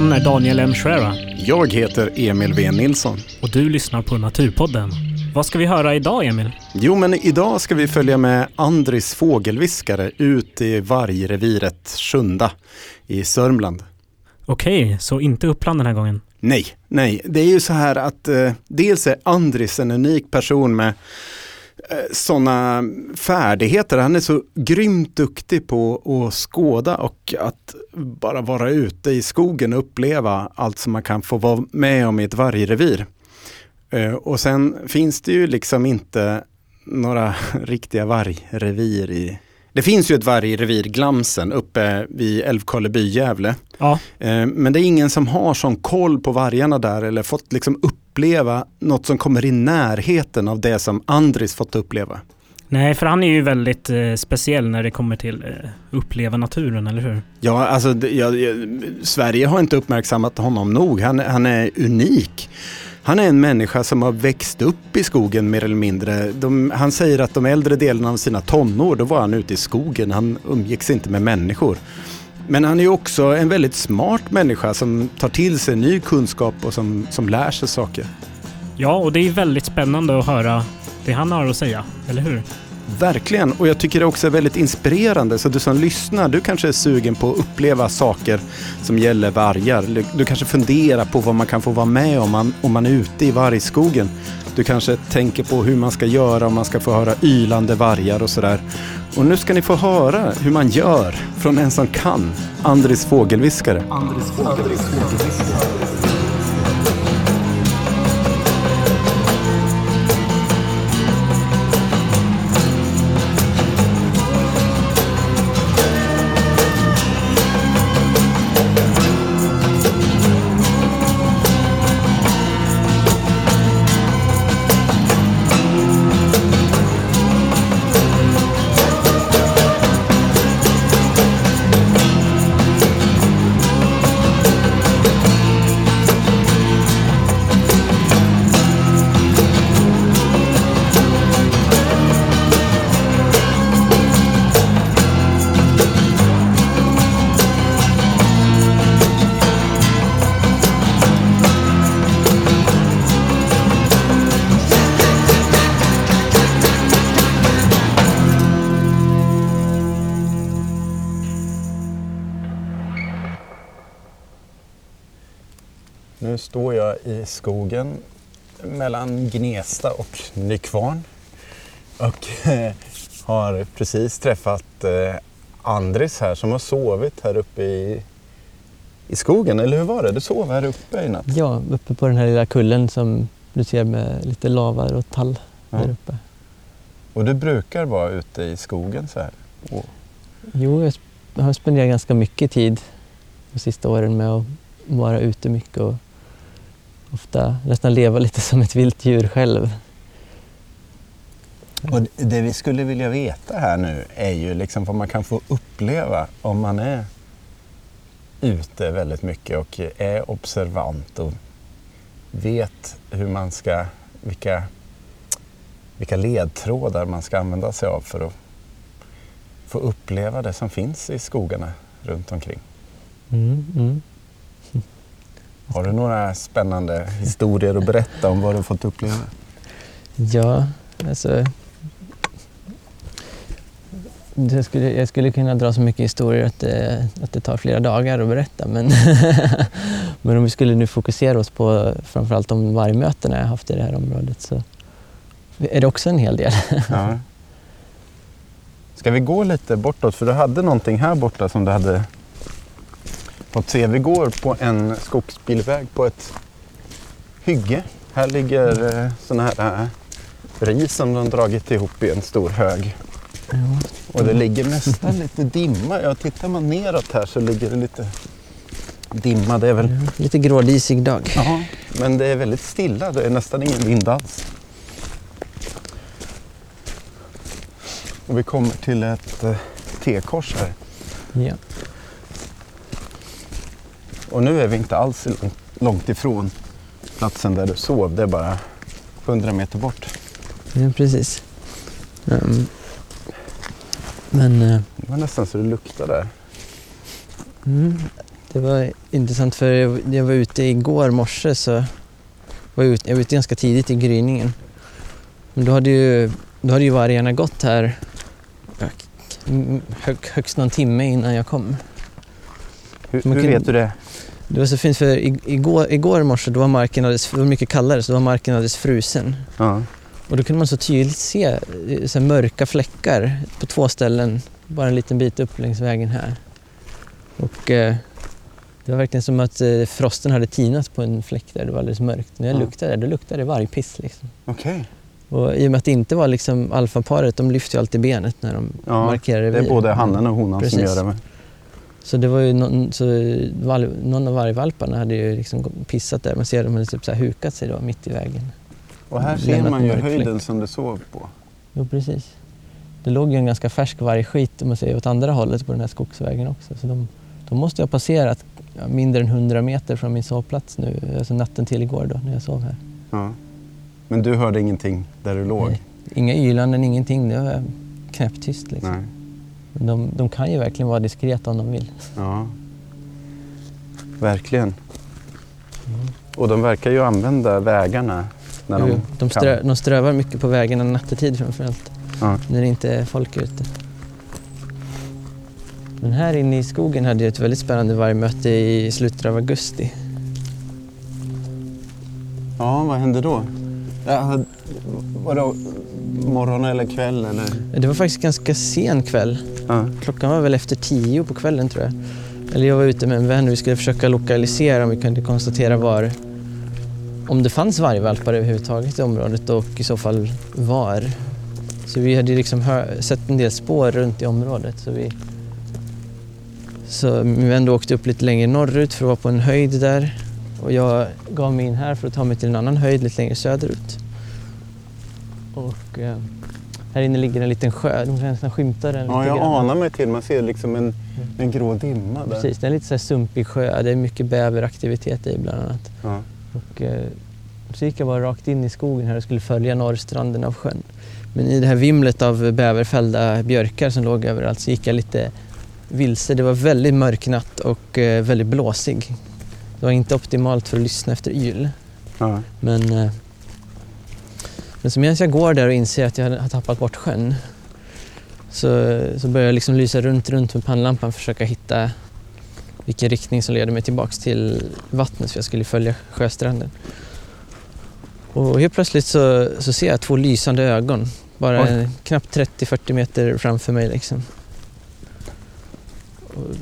namn är Daniel M. Schwera Jag heter Emil V. Nilsson. och du lyssnar på Naturpodden. Vad ska vi höra idag, Emil? Jo, men idag ska vi följa med Andris fågelviskare ut i vargreviret Sjunda i Sörmland. Okej, så inte Uppland den här gången. Nej, nej, det är ju så här att eh, dels är Andris en unik person med sådana färdigheter. Han är så grymt duktig på att skåda och att bara vara ute i skogen och uppleva allt som man kan få vara med om i ett vargrevir. Eh, och sen finns det ju liksom inte några riktiga vargrevir i det finns ju ett vargrevir, Glamsen, uppe vid Älvkarleby, Gävle. Ja, Eh, Men det är ingen som har sån koll på vargarna där eller fått liksom uppleva något som kommer i närheten av det som Andris fått uppleva. nej, för han är ju väldigt eh, speciell när det kommer till eh, uppleva naturen, eller hur? Ja, alltså det- ja, Sverige har inte uppmärksammat honom nog. Han, han är unik. Han är en människa som har växt upp i skogen mer eller mindre. De, han säger att de äldre delarna av sina tonår, då var han ute i skogen. Han umgicks inte med människor. Men han är ju också en väldigt smart människa som tar till sig ny kunskap och som, som lär sig saker. Ja, och det är väldigt spännande att höra det han har att säga, eller hur? Verkligen, och jag tycker det också är väldigt inspirerande. Så du som lyssnar, du kanske är sugen på att uppleva saker som gäller vargar. Du- kanske funderar på vad man kan få vara med om man, om man är ute i vargskogen. Du kanske tänker på hur man ska göra om man ska få höra ylande vargar och sådär. Och nu ska ni få höra hur man gör från en som kan, Andris fågelviskare. Andris fågelviskare. Mellan Gnesta och Nykvarn och eh, har precis träffat eh, Andris här som har sovit här uppe i, i skogen. Eller hur var det? Du sov här uppe i natt? Ja, uppe på den här lilla kullen som du ser med lite lavar och tall Ja. där uppe. Och du brukar vara ute i skogen så här? Och, Jo, jag har spenderat ganska mycket tid de sista åren med att vara ute mycket och ofta nästan leva lite som ett vilt djur själv. och det vi skulle vilja veta här nu är ju liksom vad man kan få uppleva om man är ute väldigt mycket och är observant och vet hur man ska, vilka, vilka ledtrådar man ska använda sig av för att få uppleva det som finns i skogarna runt omkring. Mm, mm. Har du några spännande historier att berätta om vad du fått uppleva? Ja, alltså... Jag skulle, jag skulle kunna dra så mycket historier att det, att det tar flera dagar att berätta. Men, men om vi skulle nu fokusera oss på framförallt de vargmötena jag haft i det här området så är det också en hel del. Ja. Ska vi gå lite bortåt? För du hade någonting här borta som du hade se. Vi går på en skogsbilväg på ett hygge. Här ligger eh, såna här eh, ris som de dragit ihop i en stor hög. Ja. Och det ligger nästan lite dimma. Ja, tittar man neråt här så ligger det lite dimma. Det är väl... Ja, Lite grådisig dag. Jaha, men det är väldigt stilla. Det är nästan ingen vind alls. Och vi kommer till ett eh, T-kors här. Ja. Och nu är vi inte alls långt, ifrån platsen där du sov. Det är bara 100 meter bort. ja, precis. Ehm, men eh, Det var nästan så det luktade där. mm, Det var intressant för jag, jag var ute igår morse så var jag, ute, jag var ute ganska tidigt i gryningen. Men då hade ju, då hade ju vargarna gått här hög, högst någon timme innan jag kom. Hur, hur kan- vet du det? Det var så fint för igår, igår morse då var marken alldeles, det var mycket kallare så då var marken alldeles frusen. Ja. Och då kunde man så tydligt se eh, så mörka fläckar på två ställen, bara en liten bit upp längs vägen här. Och eh, det var verkligen som att eh, frosten hade tinat på en fläck där det var alldeles mörkt. När jag Ja. luktade där, då luktade det vargpiss liksom. Okej. Och i och med att det inte var liksom alfaparet, de lyfter ju alltid benet när de Ja, markerar Det revir. är både hannen och honan Precis. som gör det. med. Så det var ju någon, så val, någon av vargvalparna hade ju liksom pissat där. Man ser dem hade typ så här hukat sig då mitt i vägen. Och här ser Lämnat man ju höjden fläck. som du sov på. Jo, precis. Det låg ju en ganska färsk vargskit om man säger åt andra hållet på den här skogsvägen också. Så de, de måste ha passerat mindre än 100 meter från min sovplats nu, alltså natten till igår då när jag sov här. Ja. Men du hörde ingenting där du låg? Nej. Inga ylanden, ingenting. Det var knäpptyst liksom. Nej. De, de kan ju verkligen vara diskreta om de vill. Ja. Verkligen. Och de verkar ju använda vägarna när de, Jo, de, kan. strö, de strövar mycket på vägarna nattetid framförallt. Ja. När det inte är folk ute. Men här inne i skogen hade jag ett väldigt spännande vargmöte i slutet av augusti. ja, vad hände då? Ja, vadå, morgon eller kväll eller? Det var faktiskt ganska sen kväll. Ja. Klockan var väl efter tio på kvällen tror jag. Eller jag var ute med en vän och vi skulle försöka lokalisera om vi kunde konstatera var om det fanns vargvalpar överhuvudtaget i området och i så fall var. Så vi hade liksom sett en del spår runt i området. Så, vi... så min vän åkte upp lite längre norrut för att vara på en höjd där. Och jag gav mig in här för att ta mig till en annan höjd lite längre söderut. Och eh, här inne ligger en liten sjö. De kan nästan skymta den ja, jag grann. anar mig till. Man ser liksom en, en grå dimma där. Precis, det är en lite så här sumpig sjö. Det är mycket bäveraktivitet i bland annat. Ja. Och, eh, så gick jag bara rakt in i skogen här och skulle följa norrstranden av sjön. Men i det här vimlet av bäverfällda björkar som låg överallt så gick jag lite vilse. Det var väldigt mörk natt och eh, väldigt blåsig. Det var inte optimalt för att lyssna efter yl. Ja. Men, eh, men så medan jag går där och inser att jag har tappat bort sjön så, så börjar jag liksom lysa runt, runt med pannlampan och försöka hitta vilken riktning som leder mig tillbaks till vattnet för jag skulle följa sjöstranden. Och helt plötsligt så, så ser jag två lysande ögon bara Oj. knappt 30-40 meter framför mig. Liksom. Och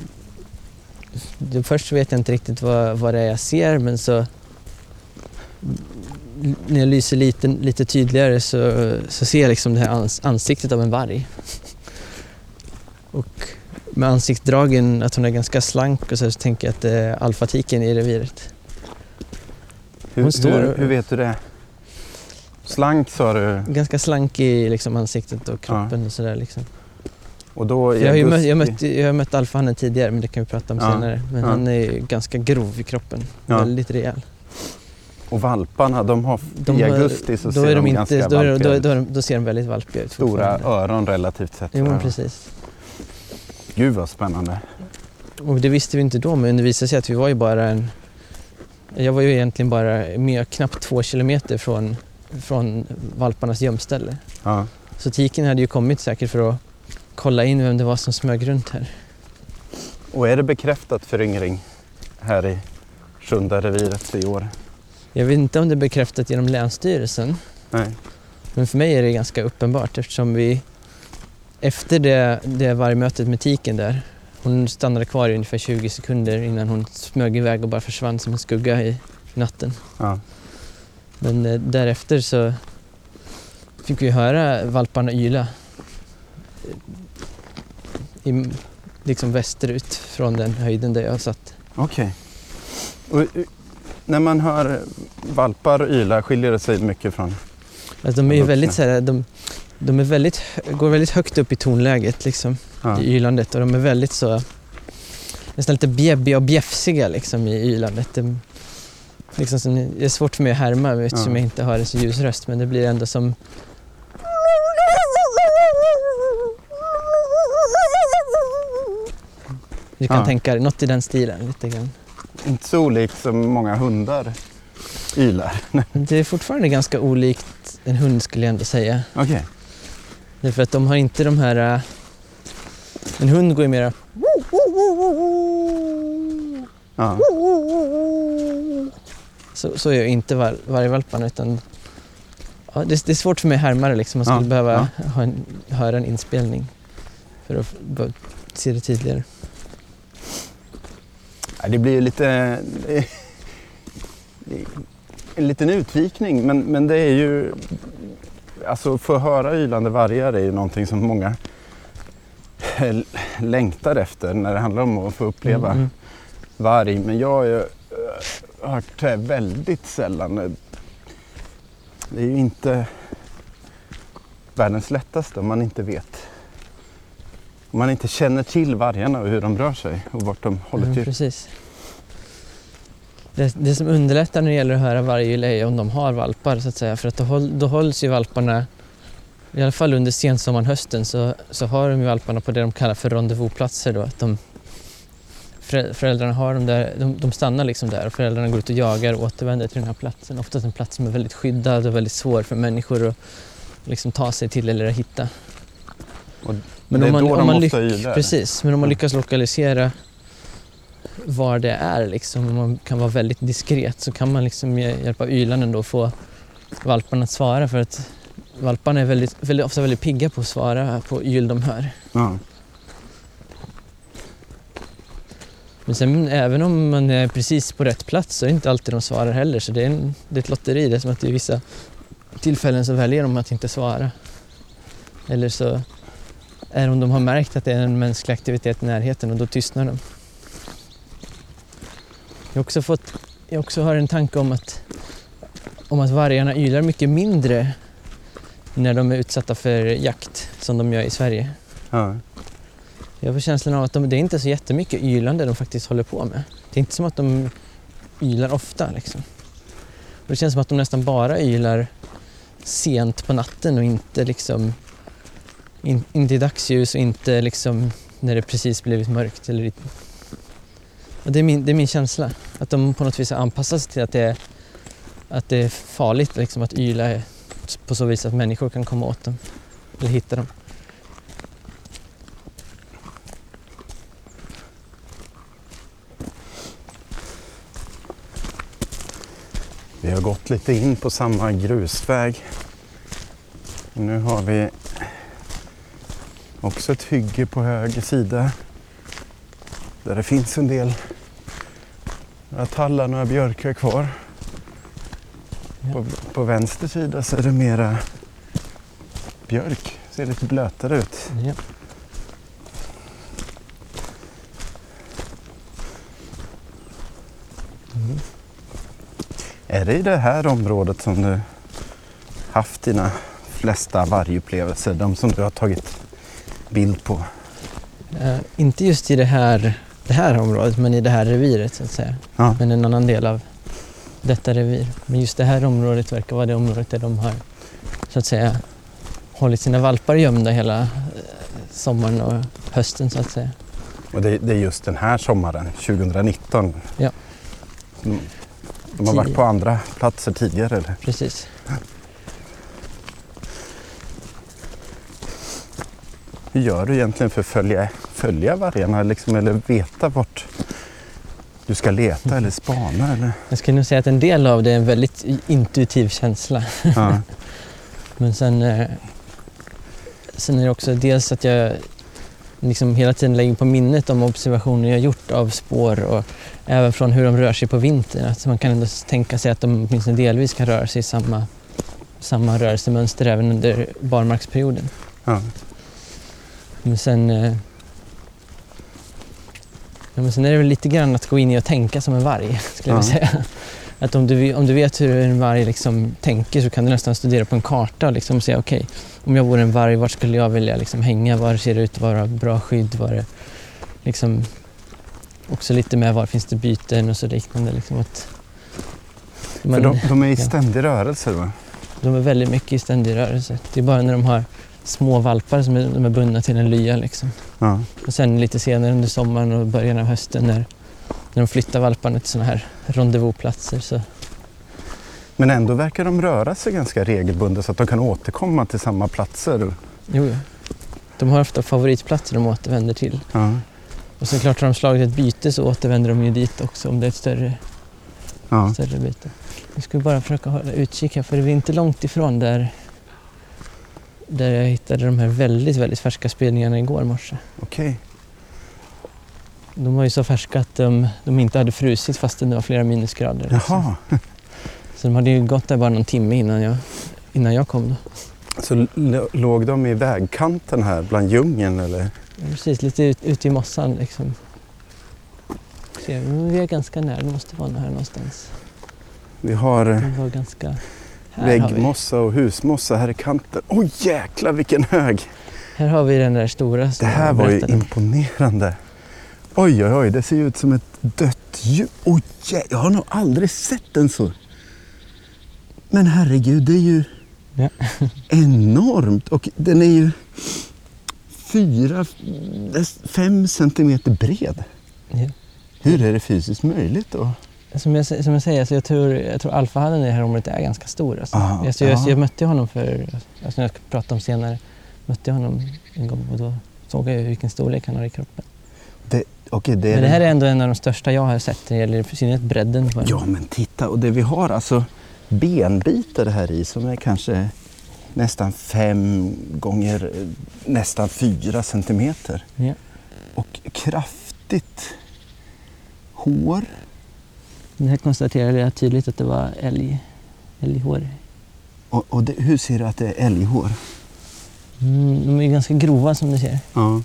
först vet jag inte riktigt vad, vad det är jag ser men så när jag lyser lite, lite tydligare så, så ser jag liksom det här ans, ansiktet av en varg. Och med ansiktsdragen, att hon är ganska slank och så, så tänker jag att det är alfatiken i reviret. Hur, Hon står- hur, hur vet du det? Slank sa du. Ganska slank i liksom, ansiktet och kroppen och sådär. Liksom. Och då i Jag har ju mött, jag har mött, jag har mött alfahannen tidigare men det kan vi prata om Ja, senare. Men ja. han är ju ganska grov i kroppen. Ja. Väldigt rejäl. Och valparna, de har, De i augusti så Då, ser de, de ganska inte, då, valpiga då, ut. då, de- då ser de väldigt valpiga ut Stora öron relativt sett. Jo, men precis. Gud vad spännande. Och det visste vi inte då, men det visade sig att vi var ju bara en... Jag var ju egentligen bara med knappt två kilometer från, från valparnas gömställe. Ja. Så tiken hade ju kommit säkert för att kolla in vem det var som smög runt här. Och är det bekräftat föryngring här i Sjunda reviret i år? Jag vet inte om det är bekräftat genom Länsstyrelsen, Nej. men för mig är det ganska uppenbart eftersom vi efter det, det vargmötet med tiken där, hon stannade kvar i ungefär 20 sekunder innan hon smög iväg och bara försvann som en skugga i natten. Ja. Men eh, därefter så fick vi höra valparna yla i, liksom västerut från den höjden där jag satt. Okej. Eh, När man hör valpar yla, skiljer det sig mycket från? Alltså de är väldigt så här, de, de är väldigt, går väldigt högt upp i tonläget liksom, Ja. i ylandet och de är väldigt så nästan lite bjäbbiga och bjäfsiga liksom i ylandet. De, liksom som, det är svårt för mig att härma eftersom Ja. jag inte har en så ljus röst men det blir ändå som Du kan Ja. tänka dig något i den stilen lite grann. Inte så olikt som många hundar ylar. Det är fortfarande ganska olikt en hund skulle jag ändå säga. Okej. Därför att de har inte de här... äh, En hund går ju mera... Ja. Så, så gör inte var, vargvalparna utan... Ja, det, det är svårt för mig att härma det liksom. Man skulle Ja, behöva ha en, höra en inspelning för att se det tydligare. Det blir ju lite... En liten utvikning, men, men det är ju... Alltså få höra ylande vargar är ju någonting som många längtar efter när det handlar om att få uppleva Mm, mm. varg. Men jag har ju eh, hört det väldigt sällan. Det är ju inte världens lättaste om man inte vet. Om man inte känner till vargarna och hur de rör sig och vart de håller Mm, till. precis. Det, det som underlättar när det gäller att höra vargyl är om de har valpar så att säga. För att då, håll, då hålls ju valparna, i alla fall under sensommaren, hösten, så, så har de ju valparna på det de kallar för rendezvousplatser då. Att de, förä- föräldrarna har dem där, de, de stannar liksom där och föräldrarna går ut och jagar och återvänder till den här platsen. Oftast en plats som är väldigt skyddad och väldigt svår för människor att liksom ta sig till eller hitta. Och Men det om man, om man lyck-. Precis, men om man Ja. lyckas lokalisera var det är liksom, om man kan vara väldigt diskret så kan man liksom med hjälp av ylanden då få valparna att svara för att valparna är väldigt, väldigt, ofta väldigt pigga på att svara på yl de hör. Ja. Men sen även om man är precis på rätt plats så är det inte alltid de svarar heller så det är, en, det är ett lotteri. Det är som att i vissa tillfällen så väljer de att inte svara. Eller så är om de har märkt att det är en mänsklig aktivitet i närheten och då tystnar de. Jag också, fått, jag också har en tanke om att, om att vargarna ylar mycket mindre när de är utsatta för jakt som de gör i Sverige. Ja. Jag får känslan av att de, det är inte så jättemycket ylande de faktiskt håller på med. Det är inte som att de ylar ofta liksom. Och det känns som att de nästan bara ylar sent på natten och inte liksom in, inte i dagsljus och inte liksom när det precis blivit mörkt. Eller, och det, är min, det är min känsla. Att de på något vis har anpassat sig till att det är, att det är farligt liksom, att yla på så vis att människor kan komma åt dem eller hitta dem. Vi har gått lite in på samma grusväg. Nu har vi också ett hygge på höger sida. Där det finns en del några tallar, några björkar kvar. På, på vänster sida så är det mera björk. Ser lite blötare ut. Ja. Mm. Är det i det här området som du haft dina flesta vargupplevelser? De som du har tagit bild på? Eh, inte just i det här, det här området, men i det här reviret så att säga. Ja. Men en annan del av detta revir. Men just det här området verkar vara det området där de har så att säga hållit sina valpar gömda hela eh, sommaren och hösten så att säga. Och det, det är just den här sommaren, 2019. Ja. De, de har varit på andra platser tidigare eller? Precis. Hur gör du egentligen för att följa, följa vargarna liksom, eller veta vart du ska leta eller spana? Eller? Jag skulle nog säga att en del av det är en väldigt intuitiv känsla. Ja. Men sen, eh, sen är det också dels att jag liksom hela tiden lägger på minnet de observationer jag gjort av spår och även från hur de rör sig på vintern. Att man kan ändå tänka sig att de åtminstone delvis kan röra sig i samma, samma rörelsemönster även under barmarksperioden. Ja. Men sen, eh, ja, men sen är det väl lite grann att gå in i och tänka som en varg, skulle jag Ja. säga. Att om du, om du vet hur en varg liksom tänker så kan du nästan studera på en karta och liksom säga okej, om jag vore en varg, vart skulle jag vilja liksom hänga? Var ser det ut att vara bra skydd? Var det liksom också lite med var finns det byten och så liknande. Liksom att För de, de är i ja. ständig rörelse va? De är väldigt mycket i ständig rörelse. Det är bara när de har små valpar som är, de är bundna till en lya. Liksom. Ja. Och sen lite senare under sommaren och början av hösten när, när de flyttar valparna till sådana här rendezvousplatser så Men ändå verkar de röra sig ganska regelbundet så att de kan återkomma till samma platser. jo, de har ofta favoritplatser de återvänder till. Ja. Och så klart har de slagit ett byte så återvänder de ju dit också om det är ett större, Ja. större byte. Vi ska bara försöka hålla utkik här för det är inte långt ifrån där, där jag hittade de här väldigt, väldigt färska spelningarna igår morse. Okej. De var ju så färska att de, de inte hade frusit fast det var flera minusgrader. Jaha. Så de hade ju gått där bara någon timme innan jag, innan jag kom. Då. Så låg de i vägkanten här bland djungeln eller? Precis, lite ut, ute i mossan liksom. Vi är ganska nära, det måste vara här någonstans. Vi har eh, De var ganska... Väggmossa och husmossa här i kanten. Oj jäklar vilken hög! här har vi den där stora Det här var ju imponerande. Oj, oj, oj, det ser ju ut som ett dött djur. Oj, jä- jag har nog aldrig sett en så. Men herregud, det är ju Ja. enormt. Och den är ju fyra, fem centimeter bred. Ja. Hur är det fysiskt möjligt då? Som jag, som jag säger, alltså jag tror, jag tror alfahannen i det här området är ganska stor. Alltså. Ah, alltså jag, ja. jag mötte honom för, alltså jag ska prata om senare, mötte jag honom en gång och då såg jag vilken storlek han har i kroppen. Det är Men det här är ändå en av de största jag har sett när det gäller i synnerhet bredden på. Ja, men titta. Och det vi har alltså benbitar här i som är kanske nästan fem gånger nästan fyra centimeter. Ja. Och kraftigt hår. Det här konstaterade jag tydligt att det var älg, älghår. Och, och det, hur ser du att det är älghår? Mm, de är ganska grova som du ser. Ja.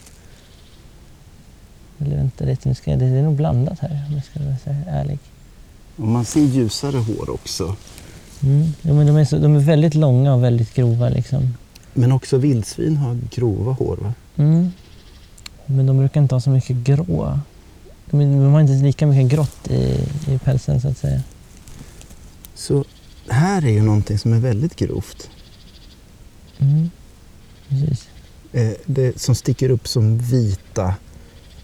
Eller vänta lite, nu ska jag, det är nog blandat här om jag ska vara så ärlig. Och man ser ljusare hår också. Mm. Ja, men de, är så, de är väldigt långa och väldigt grova liksom. Men också vildsvin har grova hår va? Mm. Men de brukar inte ha så mycket grå. De, har inte lika mycket grått i, i pälsen så att säga. Så här är ju någonting som är väldigt grovt. Mm. Precis. Eh, det som sticker upp som vita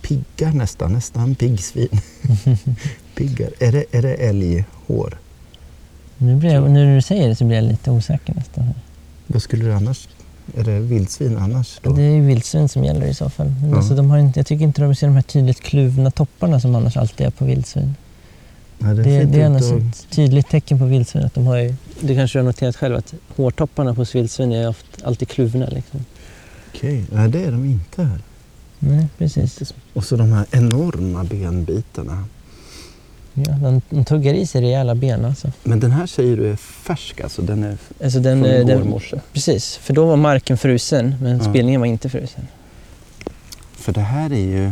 piggar nästan, nästan piggsvin. Piggar. Är det, är det älghår? Nu, blir jag, nu när du säger det så blir jag lite osäker nästan. Vad skulle det annars? Är det vildsvin annars då? Det är ju vildsvin som gäller i så fall. Men Ja. alltså, de har inte, jag tycker inte de ser de här tydligt kluvna topparna som annars alltid är på vildsvin. Nej, det Det, det är ändå ut ett tydligt tecken på vildsvin att de har ju, det kanske du har noterat själv att hårtopparna på vildsvin är ofta, alltid kluvna. Liksom. Okej, nej det är de inte här. Nej, precis. Och så de här enorma benbitarna. Ja, de, de tuggar i sig rejäla ben alltså. Men den här säger du är färsk alltså? Den är alltså den, från eh, igår den, morse? precis, för då var marken frusen men Ja. spelningen var inte frusen. För det här är ju,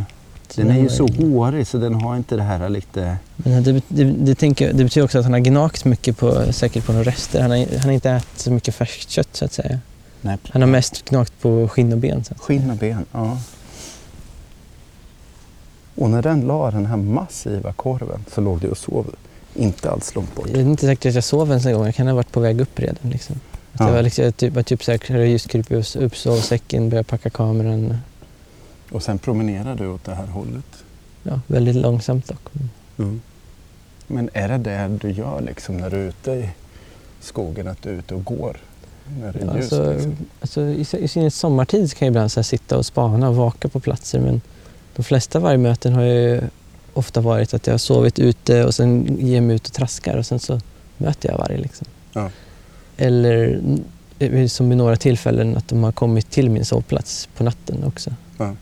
Så den är ju så hårig så den har inte det här lite... Men det, det, det, tänker, det betyder också att han har gnagt mycket på, säkert på några rester. Han har, han har inte ätit så mycket färskt kött så att säga. Nej, Han har mest gnagt på skinn och ben. Så. Skinn och ben, ja. Och när den la den här massiva korven så låg du och sov inte alls långt bort. Jag är inte säker att jag sov ens en gång. Jag kan ha varit på väg upp redan. Liksom. Att Ja. Jag var liksom, typ, var typ så här, just krupit upp sovsäcken, börjat packa kameran. Och sen promenerade du åt det här hållet. Ja, väldigt långsamt dock. Men är det det du gör liksom när du är ute i skogen, att du är ute och går? När det är Ja, ljust alltså, liksom? alltså, I i synnerhet sommartid kan jag ibland så sitta och spana och vaka på platser men de flesta vargmöten har ju ofta varit att jag har sovit ute och sen ger mig ut och traskar och sen så möter jag varg. Liksom. Ja. Eller som i några tillfällen att de har kommit till min sovplats på natten också. Ja.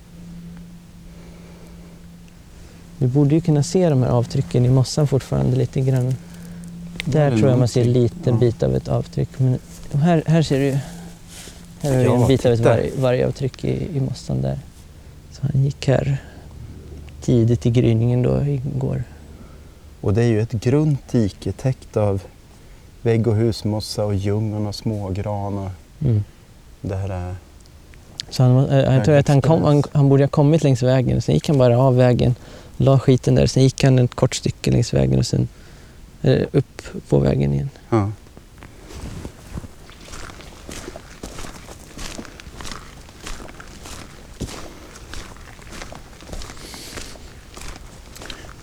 Vi borde ju kunna se de här avtrycken i mossan fortfarande lite grann. Där tror jag man ser någonting? lite Ja. bit av ett avtryck. Men här, här ser du ju. Här har vi Ja, en bit av ett titta. varg, vargavtryck i, i mossan där. Han gick här tidigt i gryningen då igår. Och det är ju ett grunt dike täckt av vägg och husmossa och ljungon och smågran och Mm. det här är... Så han, äh, jag tror att han, kom, han, han borde ha kommit längs vägen. Sen gick han bara av vägen, la skiten där. Sen gick han ett kort stycke längs vägen och sen eh, upp på vägen igen. Ja.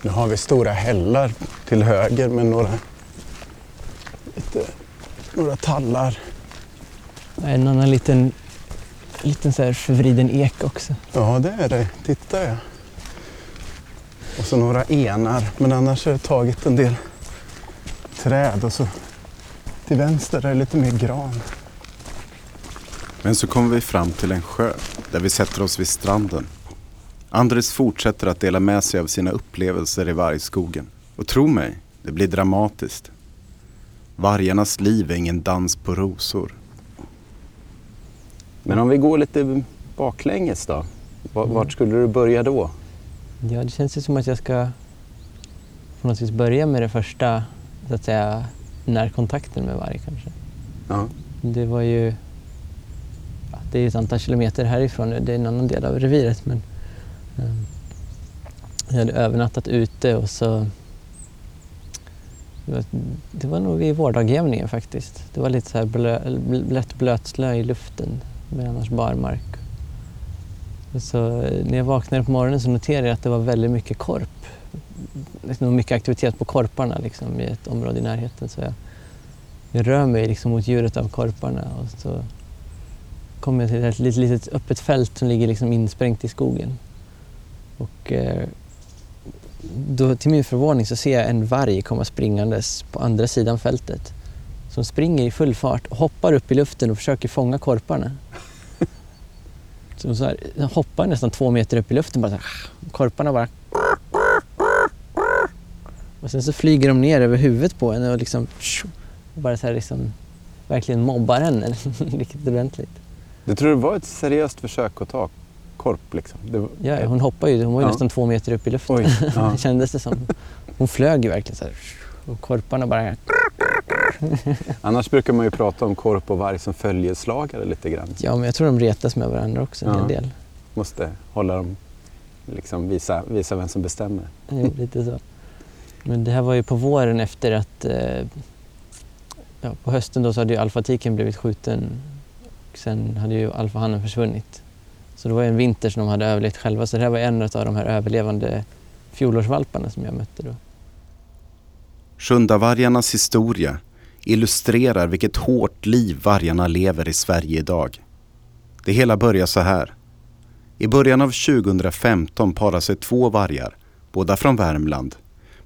Nu har vi stora hällar till höger med några, lite, några tallar. En annan liten, liten så här förvriden ek också. Ja, det är det. Titta ja. Och så några enar. Men annars har det tagit en del träd och så till vänster är det lite mer gran. Men så kommer vi fram till en sjö där vi sätter oss vid stranden. Andres fortsätter att dela med sig av sina upplevelser i vargskogen. Och tro mig, det blir dramatiskt. Vargarnas liv är ingen dans på rosor. Men om vi går lite baklänges då? Vart skulle du börja då? Ja, det känns ju som att jag ska på något vis börja med det första, så att säga, närkontakten med varg kanske. Ja. Det var ju, det är ett antal kilometer härifrån, det är en annan del av reviret men jag hade övernattat ute och så det var, det var nog vid vårdagjämningen faktiskt. Det var lite så här blö, lätt blötslö i luften med annars barmark. Så eh, när jag vaknade på morgonen så noterade jag att det var väldigt mycket korp. Liksom mycket aktivitet på korparna liksom, i ett område i närheten. Så jag, jag rör mig liksom mot djuret av korparna och så kommer jag till ett litet, litet öppet fält som ligger liksom insprängt i skogen. Och eh, då, till min förvåning så ser jag en varg komma springandes på andra sidan fältet. Som springer i full fart och hoppar upp i luften och försöker fånga korparna. Så, så här, hoppar nästan två meter upp i luften bara så här, Korparna bara... Och sen så flyger de ner över huvudet på henne och liksom... Bara så här liksom... Verkligen mobbar henne riktigt ordentligt. Du tror det var ett seriöst försök att ta korp liksom? Det... Ja, hon hoppar ju. Hon var ju ja. nästan två meter upp i luften. Oj, ja. kändes det som. Hon flög ju verkligen så här. Och korparna bara... Annars brukar man ju prata om korp och varg som följeslagare lite grann. Ja, men jag tror de retas med varandra också en ja. del. Måste hålla dem, liksom visa, visa vem som bestämmer. Jo, lite så. Men det här var ju på våren efter att eh, ja, på hösten då så hade ju alfatiken blivit skjuten och sen hade ju alfahannen försvunnit. Så det var en vinter som de hade överlevt själva så det här var en av de här överlevande fjolårsvalparna som jag mötte då. Sjundavargarnas historia illustrerar vilket hårt liv vargarna lever i Sverige idag. Det hela börjar så här. I början av 2015 parar sig två vargar, båda från Värmland.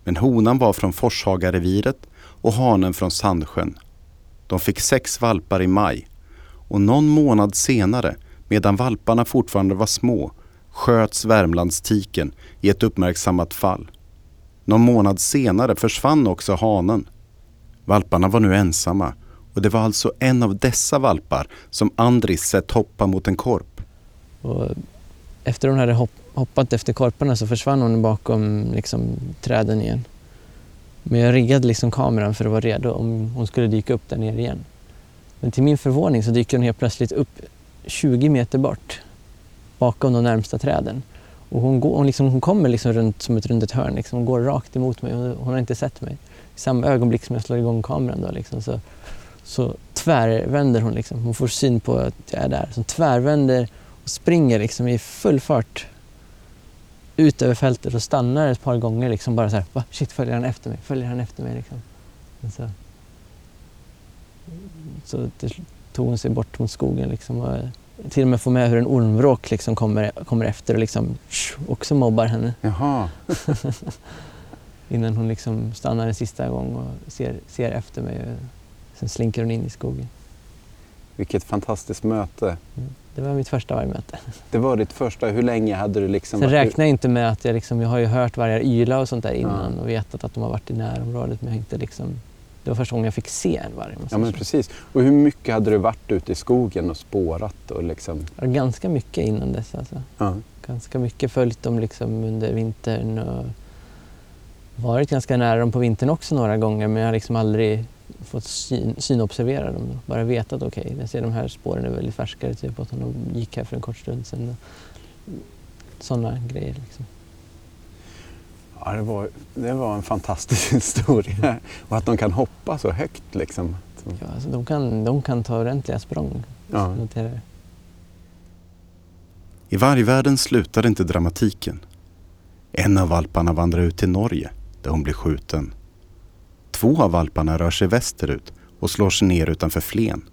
Men honan var från Forshagareviret och hanen från Sandsjön. De fick sex valpar i maj och någon månad senare, medan valparna fortfarande var små, sköts Värmlandstiken i ett uppmärksammat fall. Någon månad senare försvann också hanen. Valparna var nu ensamma och det var alltså en av dessa valpar som Andris sett hoppa mot en korp. Och eh, efter hon hade hopp, hoppat efter korparna så försvann hon bakom liksom, träden igen. Men jag riggade liksom kameran för att vara redo om hon skulle dyka upp där nere igen. Men till min förvåning så dyker hon helt plötsligt upp 20 meter bort bakom de närmsta träden. Och hon, går, hon, liksom, hon kommer liksom runt som ett rundet hörn, liksom. hon går rakt emot mig. Hon, hon, har inte sett mig. I samma ögonblick som jag slår igång kameran då, liksom, så, så tvärvänder hon. Liksom. Hon får syn på att jag är där. Så hon tvärvänder och springer liksom, i full fart ut över fältet och stannar ett par gånger. Liksom, bara så här, Va? shit följer han efter mig? Följer han efter mig? Liksom. Så, så tog hon sig bort mot skogen. Liksom, och, till och med få med hur en ormvråk liksom kommer, kommer efter och liksom, också mobbar henne. Jaha. Innan hon liksom stannar en sista gång och ser, ser efter mig. Sen slinker hon in i skogen. Vilket fantastiskt möte. Mm. Det var mitt första vargmöte. Det var ditt första. Hur länge hade du liksom... Sen räknar jag inte med att jag liksom, jag har ju hört vargar yla och sånt där innan ja. och vetat att de har varit i närområdet men jag har inte liksom det var första gången jag fick se en varg. Ja men precis. Och hur mycket hade du varit ute i skogen och spårat? Och liksom... ja, ganska mycket innan dess. Alltså. Ja. Ganska mycket följt dem liksom under vintern och varit ganska nära dem på vintern också några gånger men jag har liksom aldrig fått syn, synobservera dem. Bara vetat okej, okay, jag ser de här spåren är väldigt färskare, typ att de gick här för en kort stund sedan. Sådana grejer. Liksom. Ja, det, var, det var en fantastisk historia. Och att de kan hoppa så högt. Liksom. Ja, alltså de, kan, de kan ta ordentliga språng. Ja. I vargvärlden slutar inte dramatiken. En av valparna vandrar ut till Norge där hon blir skjuten. Två av valparna rör sig västerut och slår sig ner utanför Flen.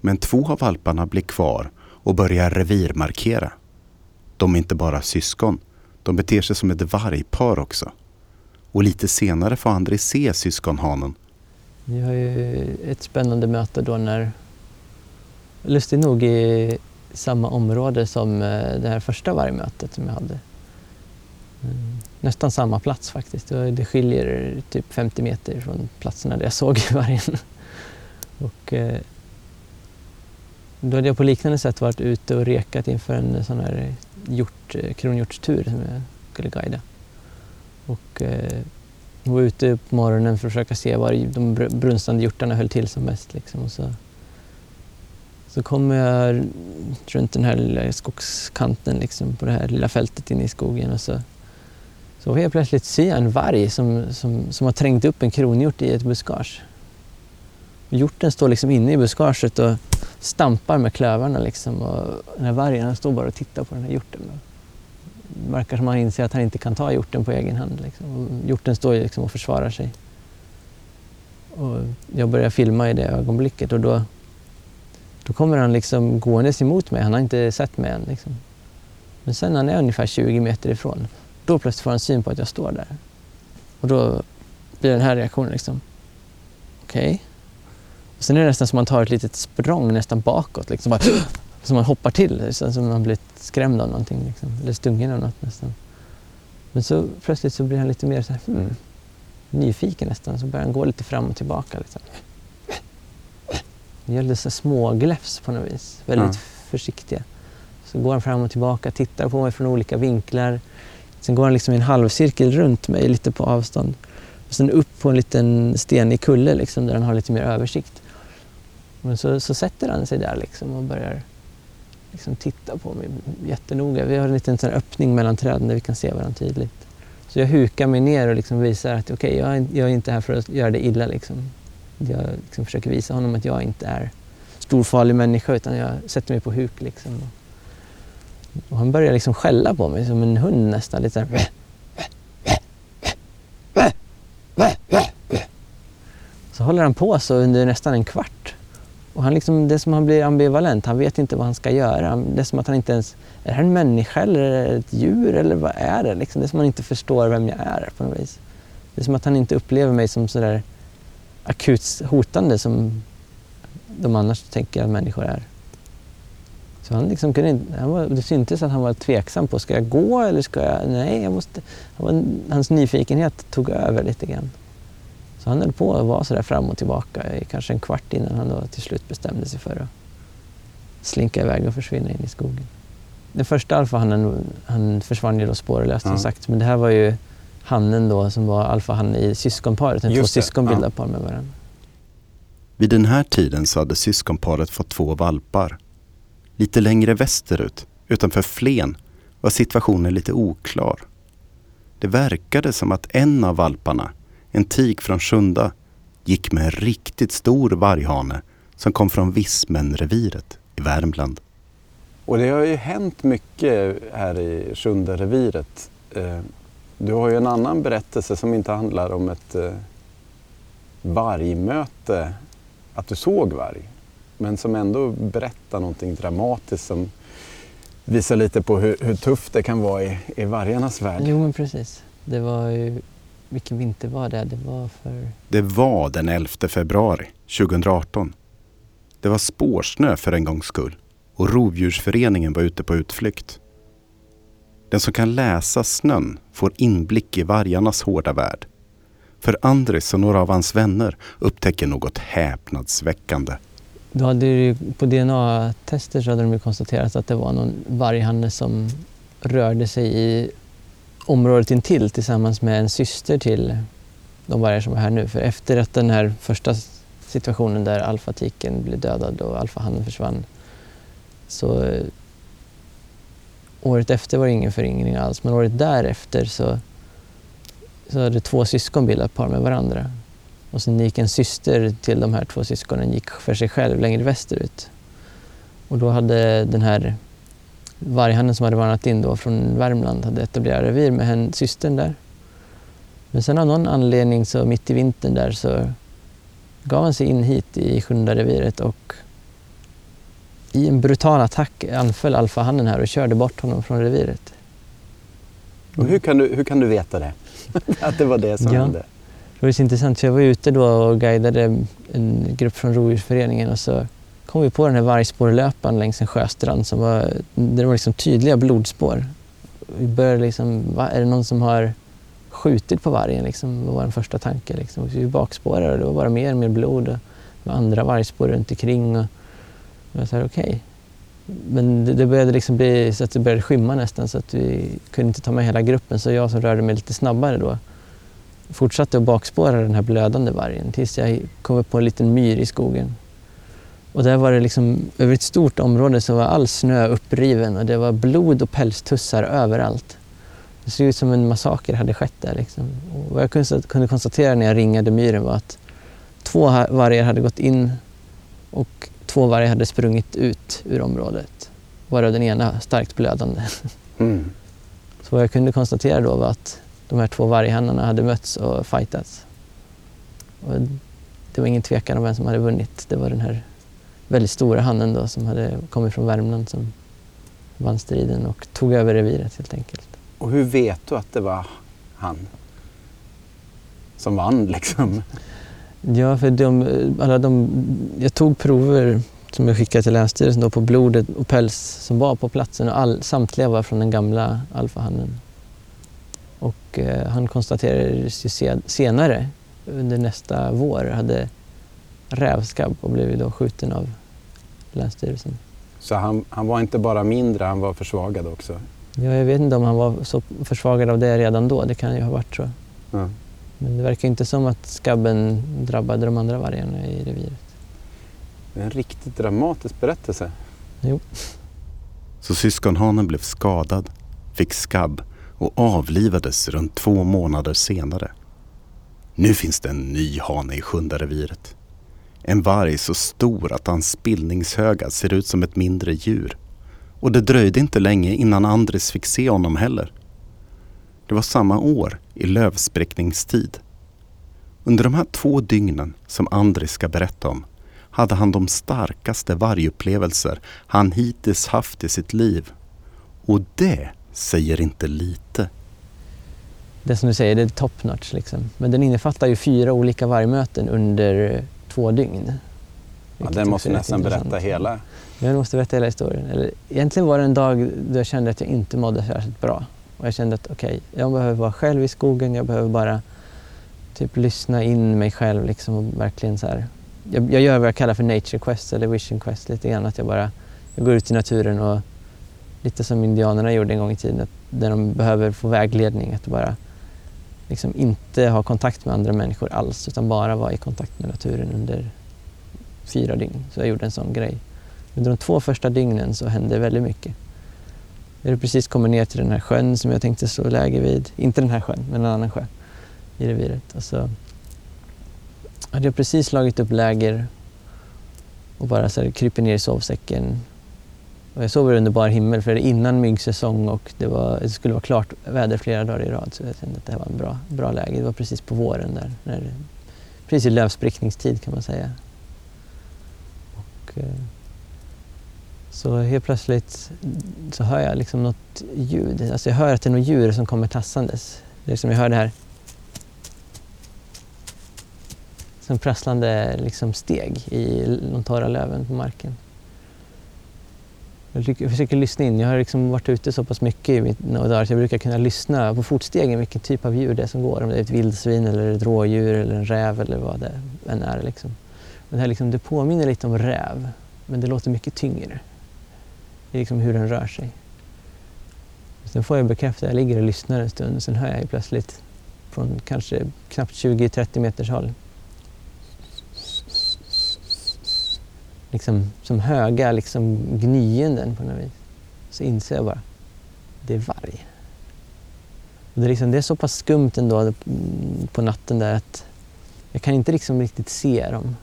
Men två av valparna blir kvar och börjar revirmarkera. De är inte bara syskon, de beter sig som ett vargpar också. Och lite senare får André se syskonhanen. Vi har ju ett spännande möte då när, lustigt nog i samma område som eh, det här första vargmötet som jag hade. Mm, nästan samma plats faktiskt. Det skiljer typ 50 meter från platserna där jag såg vargen. Och, eh, då hade jag på liknande sätt varit ute och rekat inför en sån här hjort, eh, kronhjortstur som jag skulle guida. Och eh, var ute på morgonen för att försöka se var de brunstande hjortarna höll till som mest. Liksom. Och så, så kommer jag runt den här lilla skogskanten liksom, på det här lilla fältet inne i skogen och så, så helt plötsligt ser jag en varg som, som, som har trängt upp en kronhjort i ett buskage. Hjorten står liksom inne i buskaget och stampar med klövarna liksom, och den här vargen han står bara och tittar på den här hjorten. Det verkar som att han inser att han inte kan ta hjorten på egen hand. Liksom. Och hjorten står ju liksom och försvarar sig. Och jag börjar filma i det ögonblicket och då, då kommer han liksom gåendes emot mig. Han har inte sett mig än. Liksom. Men sen när han är ungefär 20 meter ifrån, då plötsligt får han syn på att jag står där. Och då blir den här reaktionen liksom. Okej. Okay sen är det nästan som att man tar ett litet språng nästan bakåt. Liksom. Bara, som man hoppar till, liksom, som man blivit skrämd av någonting. Liksom. Eller stungen av något nästan. Men så plötsligt så blir han lite mer så här, hmm, nyfiken nästan. Så börjar han gå lite fram och tillbaka. Liksom. Det gör lite så smågläfs på något vis. Väldigt Ja. försiktiga. Så går han fram och tillbaka, tittar på mig från olika vinklar. Sen går han liksom i en halvcirkel runt mig lite på avstånd. Och sen upp på en liten stenig kulle liksom, där han har lite mer översikt. Men så, så sätter han sig där liksom och börjar liksom titta på mig jättenoga. Vi har en liten sån öppning mellan träden där vi kan se varandra tydligt. Så jag hukar mig ner och liksom visar att okej, jag, är- jag är inte här för att göra det illa. Liksom. Jag liksom försöker visa honom att jag inte är storfarlig människa utan jag sätter mig på huk. Liksom. Och han börjar liksom skälla på mig som en hund nästan. Lite så här. Så håller han på så under nästan en kvart. Och han liksom, det är som att han blir ambivalent. Han vet inte vad han ska göra. Det är som att han inte ens... Är det här en människa eller är det ett djur eller vad är det? Liksom, det är som att han inte förstår vem jag är på något vis. Det är som att han inte upplever mig som sådär akut hotande som de annars tänker att människor är. Så han liksom kunde inte, han var, det syntes att han var tveksam på, ska jag gå eller ska jag, nej jag måste. Han var, hans nyfikenhet tog över lite grann. Så han höll på att vara sådär fram och tillbaka i kanske en kvart innan han då till slut bestämde sig för att slinka iväg och försvinna in i skogen. Den första alfahannen han försvann ju då spårlöst som Ja. sagt, men det här var ju hannen då som var alfahanne i syskonparet, när två syskon ja. bildar par med varandra. Vid den här tiden så hade syskonparet fått två valpar. Lite längre västerut, utanför Flen, var situationen lite oklar. Det verkade som att en av valparna, en tik från Sjunda, gick med en riktigt stor varghane som kom från Vismenreviret i Värmland. Och det har ju hänt mycket här i Sjunde reviret. Eh, Du har ju en annan berättelse som inte handlar om ett eh, vargmöte, att du såg varg. Men som ändå berättar någonting dramatiskt som visar lite på hur, hur tufft det kan vara i, i vargarnas värld. Jo men precis. Det var ju, vilken vinter var det? Det var för, Det var den 11 februari 2018. Det var spårsnö för en gångs skull och rovdjursföreningen var ute på utflykt. Den som kan läsa snön får inblick i vargarnas hårda värld. För Andres och några av hans vänner upptäcker något häpnadsväckande. då hade ju, på DNA-tester så hade de konstaterat att det var någon varghanne som rörde sig i området intill tillsammans med en syster till de vargar som var här nu. För efter att den här första situationen där alfatiken blev dödad och alfahannen försvann så eh, året efter var det ingen föryngring alls men året därefter så, så hade två syskon bildat par med varandra. Och sen gick en syster till de här två syskonen gick för sig själv längre västerut. Och då hade den här varghannen som hade vandrat in då från Värmland hade etablerat revir med hen, systern där. Men sen av någon anledning så mitt i vintern där så gav han sig in hit i sjunde reviret och i en brutal attack anföll alfahannen här och körde bort honom från reviret. Och hur, kan du, hur kan du veta det? att det var det som Ja. hände? Det var så intressant, för jag var ute då och guidade en grupp från rovdjursföreningen och så kom vi på den här vargspårlöparen längs en sjöstrand som var, där det var liksom tydliga blodspår. Vi började liksom, va, är det någon som har skjutit på vargen? Liksom, det var vår första tanke. Liksom. Vi bakspårade och det var bara mer och mer blod och det var andra vargspår runt omkring. Och jag sa okej. Okay. Men det, det började liksom bli så att det började skymma nästan så att vi kunde inte ta med hela gruppen. Så jag som rörde mig lite snabbare då fortsatte att bakspåra den här blödande vargen tills jag kom upp på en liten myr i skogen. Och där var det liksom, över ett stort område så var all snö uppriven och det var blod och pälstussar överallt. Det såg ut som en massaker hade skett där. Liksom. Och vad jag kunde konstatera när jag ringade myren var att två vargar hade gått in och två vargar hade sprungit ut ur området. Varav den ena starkt blödande. Mm. Så vad jag kunde konstatera då var att de här två varghannarna hade mötts och fightats. Och det var ingen tvekan om vem som hade vunnit. Det var den här väldigt stora hannen då som hade kommit från Värmland som vann striden och tog över reviret helt enkelt. Och hur vet du att det var han som vann liksom? Ja, för de, alla de, jag tog prover som jag skickade till Länsstyrelsen då på blodet och päls som var på platsen och all, samtliga var från den gamla alfahannen. Och eh, han konstaterades ju se, senare under nästa vår hade rävskabb och blev då skjuten av Länsstyrelsen. Så han, han var inte bara mindre, han var försvagad också. Ja, jag vet inte om han var så försvagad av det redan då, det kan ju ha varit så. Ja. Men det verkar inte som att skabben drabbade de andra vargarna i reviret. Det är en riktigt dramatisk berättelse. Så syskonhanen blev skadad, fick skabb och avlivades runt två månader senare. Nu finns det en ny hane i sjunde reviret. En varg så stor att hans spillningshöga ser ut som ett mindre djur. Och det dröjde inte länge innan Andres fick se honom heller. Det var samma år i lövspräckningstid. Under de här två dygnen som Andres ska berätta om hade han de starkaste vargupplevelser han hittills haft i sitt liv. Och det säger inte lite. det som du säger, det är top notch liksom. Men den innefattar ju fyra olika vargmöten under två dygn. Ja, den måste nästan berätta hela. Jag måste berätta hela historien. Eller, egentligen var det en dag då jag kände att jag inte mådde särskilt bra. Och jag kände att okej, jag behöver vara själv i skogen. Jag behöver bara typ lyssna in mig själv liksom och verkligen så här. Jag, jag gör vad jag kallar för nature quest eller vision quest lite grann. Att jag bara jag går ut i naturen och lite som indianerna gjorde en gång i tiden. Att där de behöver få vägledning. Att bara liksom inte ha kontakt med andra människor alls utan bara vara i kontakt med naturen under fyra dygn. Så jag gjorde en sån grej. Under de två första dygnen så hände väldigt mycket. Jag hade precis kommit ner till den här sjön som jag tänkte slå läger vid. Inte den här sjön, men en annan sjö i reviret. Och så hade jag precis slagit upp läger och bara så här kryper ner i sovsäcken. Och jag sover under bar himmel för det är innan myggsäsong och det, var, det skulle vara klart väder flera dagar i rad. Så jag kände att det här var en bra, bra läge. Det var precis på våren där. När, precis i lövsprickningstid kan man säga. Och, eh, så helt plötsligt så hör jag liksom något ljud. Alltså jag hör att det är något djur som kommer tassandes. Det är som jag hör det här som prasslande liksom steg i de torra löven på marken. Jag försöker lyssna in. Jag har liksom varit ute så pass mycket i mina dagar så jag brukar kunna lyssna på fotstegen vilken typ av djur det är som går. Om det är ett vildsvin eller ett rådjur eller en räv eller vad det än är. Liksom. Men det, här liksom, det påminner lite om räv men det låter mycket tyngre. Det är liksom hur den rör sig. Sen får jag bekräfta, jag ligger och lyssnar en stund och sen hör jag plötsligt från kanske knappt 20-30 meters håll liksom, som höga liksom, gnyenden på något vis. Så inser jag bara, det är varg. Och det, är liksom, det är så pass skumt ändå mm, på natten där att jag kan inte liksom riktigt se dem.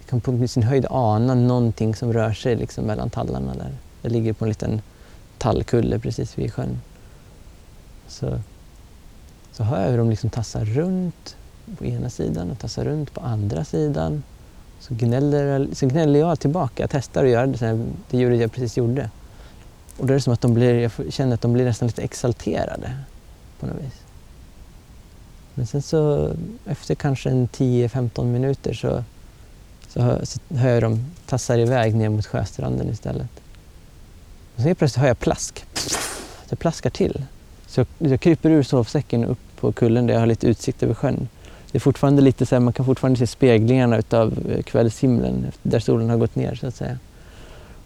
Jag kan på sin höjd ana någonting som rör sig liksom mellan tallarna där. Jag ligger på en liten tallkulle precis vid sjön. Så, så hör jag hur de liksom tassar runt på ena sidan och tassar runt på andra sidan. Så gnäller, så gnäller jag tillbaka. Jag testar att göra det, det ljudet jag precis gjorde. Och då är det som att de blir, jag känner att de blir nästan lite exalterade på något vis. Men sen så efter kanske en 10-15 minuter så, så, hör, så hör jag dem tassar iväg ner mot sjöstranden istället. Och sen plötsligt hör jag plask. Det plaskar till. Så jag, jag kryper ur sovsäcken upp på kullen där jag har lite utsikt över sjön. Det är fortfarande lite så här, man kan fortfarande se speglingarna utav eh, kvällshimlen där solen har gått ner så att säga.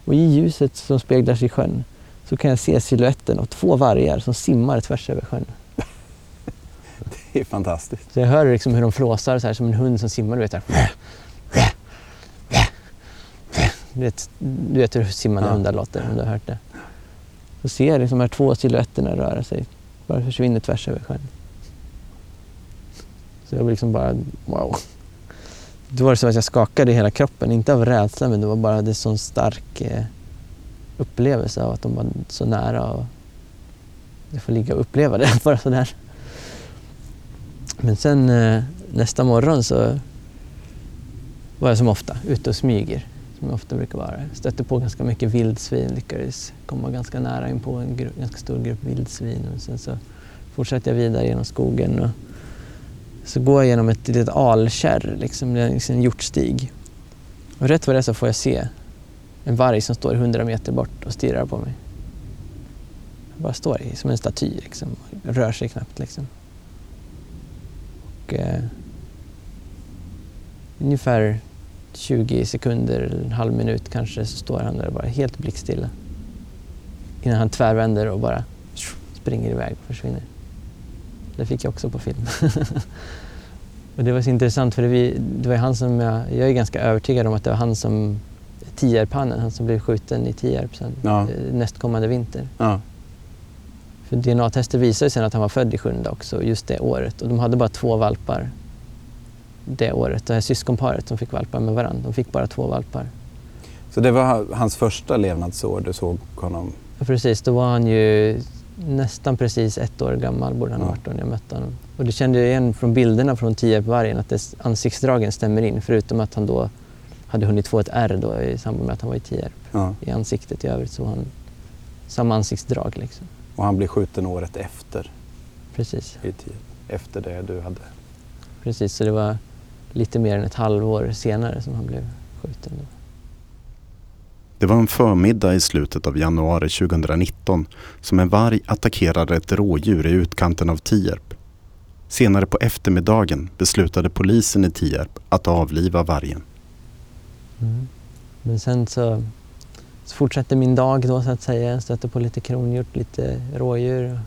Och i ljuset som speglar sig i sjön så kan jag se siluetten av två vargar som simmar tvärs över sjön. Det är fantastiskt. Så jag hör liksom hur de flåsar så här, som en hund som simmar. Du vet, där. Du vet, du vet hur simmande Ja. hundar låter om du har hört det. Så ser jag liksom de här två siluetterna röra sig. Bara försvinner tvärs över sjön. Så jag blir liksom bara wow. Då var det som att jag skakade i hela kroppen. Inte av rädsla men det var bara en sån stark eh, upplevelse av att de var så nära. Och jag får ligga och uppleva det bara sådär. Men sen eh, nästa morgon så var jag som ofta ute och smyger. Som jag ofta brukar vara. Jag stötte på ganska mycket vildsvin. Lyckades komma ganska nära in på en ganska stor grupp vildsvin. Och sen så fortsatte jag vidare genom skogen. Och så går jag genom ett litet alkärr, liksom, liksom en hjortstig. Och rätt vad det är så får jag se en varg som står 100 meter bort och stirrar på mig. Jag bara står i, som en staty, liksom. rör sig knappt. Liksom. Och, eh, ungefär 20 sekunder, en halv minut kanske, så står han där bara helt blickstilla. Innan han tvärvänder och bara springer iväg och försvinner. Det fick jag också på film. och det var så intressant för det, vi, det var han som, jag, jag är ganska övertygad om att det var han som, Tierpannen, han som blev skjuten i Tierp sen, Ja. eh, nästkommande vinter. Ja. För DNA-tester visade sen att han var född i sjunde också, just det året. Och de hade bara två valpar det året. Det här syskonparet som fick valpar med varandra, de fick bara två valpar. Så det var hans första levnadsår du såg honom? Ja, precis, då var han ju nästan precis ett år gammal borde han ha varit då när jag mötte honom. Och det kände jag igen från bilderna från Tierpvargen att det, ansiktsdragen stämmer in förutom att han då hade hunnit få ett ärr då i samband med att han var i Tierp. Ja. I ansiktet i övrigt så var han samma ansiktsdrag liksom. Och han blev skjuten året efter, Precis, i tid, efter det du hade. precis. Så det var lite mer än ett halvår senare som han blev skjuten. Då. Det var en förmiddag i slutet av januari 2019 som en varg attackerade ett rådjur i utkanten av Tierp. Senare på eftermiddagen beslutade polisen i Tierp att avliva vargen. Mm. Men sen så, så fortsatte min dag då så att säga. Jag stötte på lite kronhjort, lite rådjur, och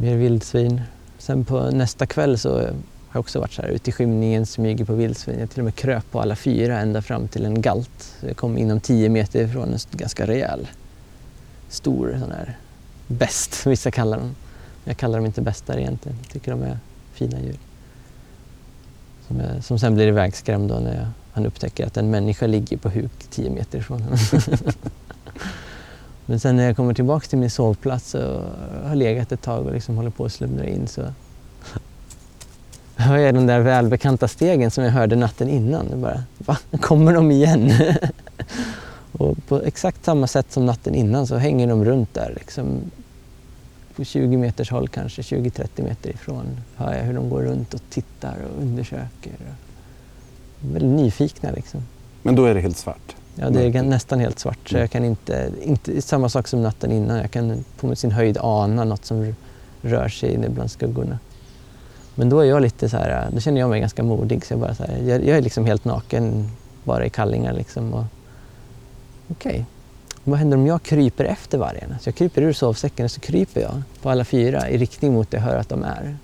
mer vildsvin. Sen på nästa kväll så har också varit så här ute i skymningen, smyger på vildsvin. Jag till och med kröp på alla fyra ända fram till en galt. Jag kom inom tio meter ifrån en ganska rejäl, stor sån här bäst, vissa kallar dem. Jag kallar dem inte bästar egentligen. Jag tycker de är fina djur. Som, är, som sen blir ivägskrämd då när jag, han upptäcker att en människa ligger på huk tio meter ifrån honom. Men sen när jag kommer tillbaka till min sovplats och har legat ett tag och liksom håller på att slumra in så hör jag den där välbekanta stegen som jag hörde natten innan. Jag bara, va? Kommer de igen? och på exakt samma sätt som natten innan så hänger de runt där liksom på 20 meters håll kanske, 20-30 meter ifrån hör jag hur de går runt och tittar och undersöker. De är väldigt nyfikna liksom. Men då är det helt svart? Ja, det är nästan helt svart så jag kan inte, inte, samma sak som natten innan, jag kan på sin höjd ana något som rör sig inne bland skuggorna. Men då är jag lite så här, då känner jag mig ganska modig så jag bara så här, jag, jag är liksom helt naken, bara i kallingar liksom. Okej, Okej, vad händer om jag kryper efter vargen? Så jag kryper ur sovsäcken och så kryper jag på alla fyra i riktning mot det jag hör att de är.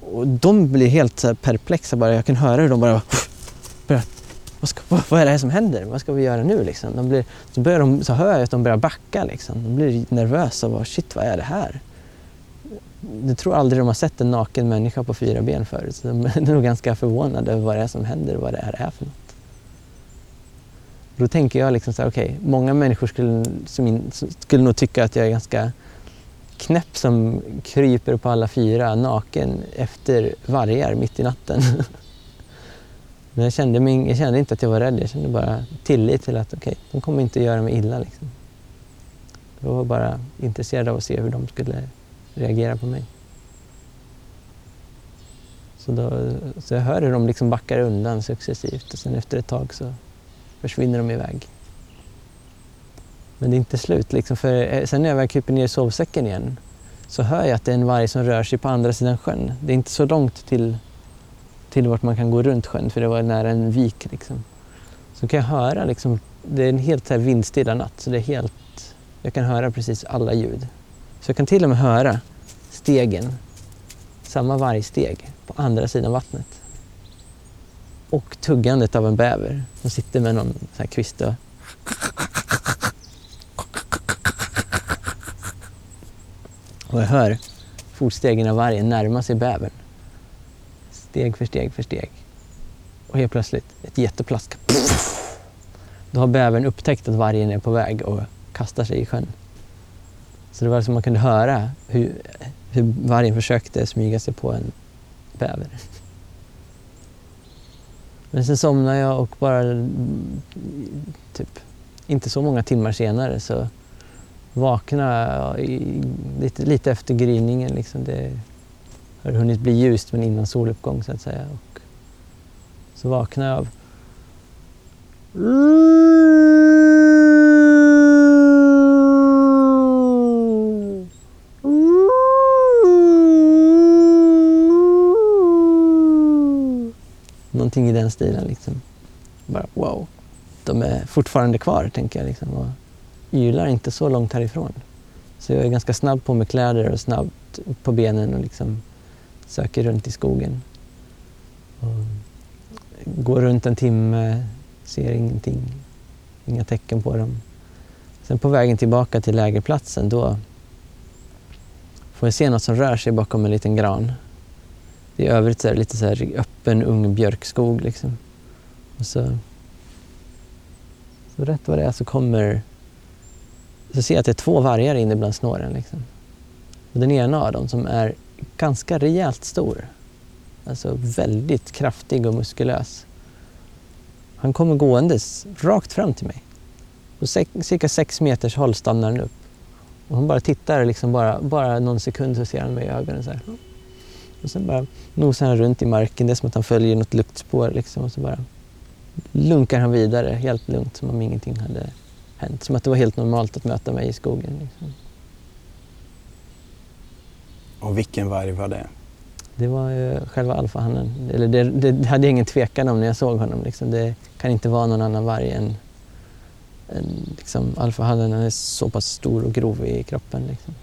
Och de blir helt så perplexa bara, jag kan höra hur de bara börjar vad, ska, vad, vad är det här som händer? Vad ska vi göra nu? Liksom? De blir, så, börjar de, så hör jag att de börjar backa. Liksom. De blir nervösa och bara, shit vad är det här? Jag tror aldrig de har sett en naken människa på fyra ben förut. Så de är nog ganska förvånade över vad det är som händer och vad det här är för något. Då tänker jag liksom så här, okej, okay, många människor skulle, som in, skulle nog tycka att jag är ganska knäpp som kryper på alla fyra naken efter vargar mitt i natten. Men jag kände, mig, jag kände inte att jag var rädd, jag kände bara tillit till att okej, okay, de kommer inte göra mig illa. Liksom. Jag var bara intresserad av att se hur de skulle reagerar på mig. Så, då, så jag hör hur de liksom backar undan successivt och sen efter ett tag så försvinner de iväg. Men det är inte slut liksom, för eh, sen när jag väl kryper ner i sovsäcken igen så hör jag att det är en varg som rör sig på andra sidan sjön. Det är inte så långt till, till vart man kan gå runt sjön för det var nära en vik. Liksom. Så kan jag höra, liksom, det är en helt här vindstilla natt så det är helt, jag kan höra precis alla ljud. Så jag kan till och med höra stegen, samma vargsteg på andra sidan vattnet. Och tuggandet av en bäver som sitter med någon så här kvist och Och jag hör fotstegen av vargen närma sig bävern. Steg för steg för steg. Och helt plötsligt ett jätteplask. Då har bävern upptäckt att vargen är på väg och kastar sig i sjön. Så det var som man kunde höra hur, hur vargen försökte smyga sig på en bäver. Men sen somnade jag och bara mm, typ inte så många timmar senare så vakna i, lite, lite efter gryningen. Liksom. Det har hunnit bli ljust men innan soluppgång så att säga. Och så vaknade jag av Någonting i den stilen liksom. Bara wow. De är fortfarande kvar tänker jag liksom. Och ylar inte så långt härifrån. Så jag är ganska snabb på med kläder och snabbt på benen och liksom söker runt i skogen. Och går runt en timme, ser ingenting, inga tecken på dem. Sen på vägen tillbaka till lägerplatsen då får jag se något som rör sig bakom en liten gran. I övrigt så är det lite så här öppen ung björkskog liksom. Och så, så rätt vad det är så kommer så ser jag att det är två vargar inne bland snåren. Liksom. Och den ena av dem som är ganska rejält stor, alltså väldigt kraftig och muskulös. Han kommer gåendes rakt fram till mig. På cirka sex meters håll stannar han upp. Och han bara tittar, liksom bara, bara någon sekund så ser han mig i ögonen. Så här. Och sen bara nosar han runt i marken, det är som att han följer något luktspår. Liksom, och så bara lunkar han vidare helt lugnt som om ingenting hade hänt. Som att det var helt normalt att möta mig i skogen. Liksom. Och vilken varg var det? Det var ju själva alfahannen. Eller det, det, hade jag ingen tvekan om när jag såg honom. Liksom. Det kan inte vara någon annan varg än, än liksom, alfahannen. är så pass stor och grov i kroppen. Liksom.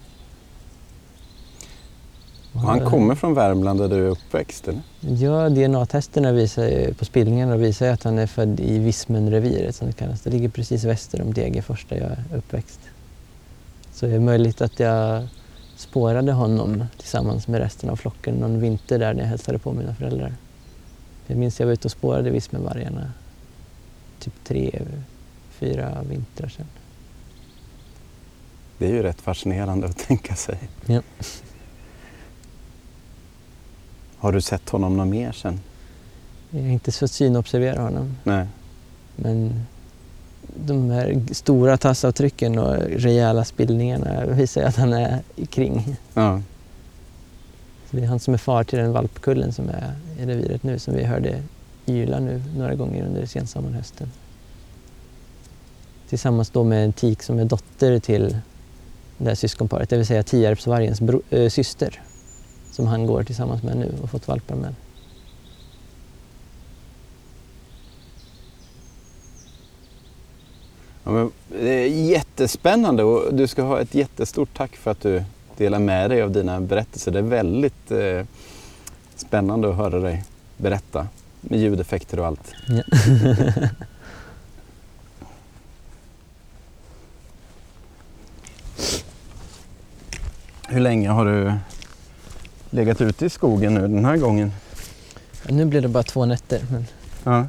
Han kommer från Värmland där du är uppväxt? Eller? Ja, DNA-testerna visar, på spillningarna visar att han är född i Vismenreviret som det kallas. Det ligger precis väster om Degerfors där jag är uppväxt. Så det är möjligt att jag spårade honom tillsammans med resten av flocken någon vinter där när jag hälsade på mina föräldrar. Jag minns att jag var ute och spårade Vismenvargarna typ tre, fyra vintrar sedan. Det är ju rätt fascinerande att tänka sig. Ja. Har du sett honom något mer sen? Jag har inte fått synobservera honom. Nej. Men de här stora tassavtrycken och rejäla spillningarna visar att han är kring. Ja. Så det är han som är far till den valpkullen som är i reviret nu som vi hörde yla nu några gånger under sensommarhösten. Tillsammans då med en tik som är dotter till det här syskonparet, det vill säga Tierpsvargens äh, syster som han går tillsammans med nu och fått valpar med. Ja, det är jättespännande och du ska ha ett jättestort tack för att du delar med dig av dina berättelser. Det är väldigt eh, spännande att höra dig berätta med ljudeffekter och allt. Ja. Hur länge har du legat ute i skogen nu den här gången? Ja, nu blir det bara två nätter. Men Ja.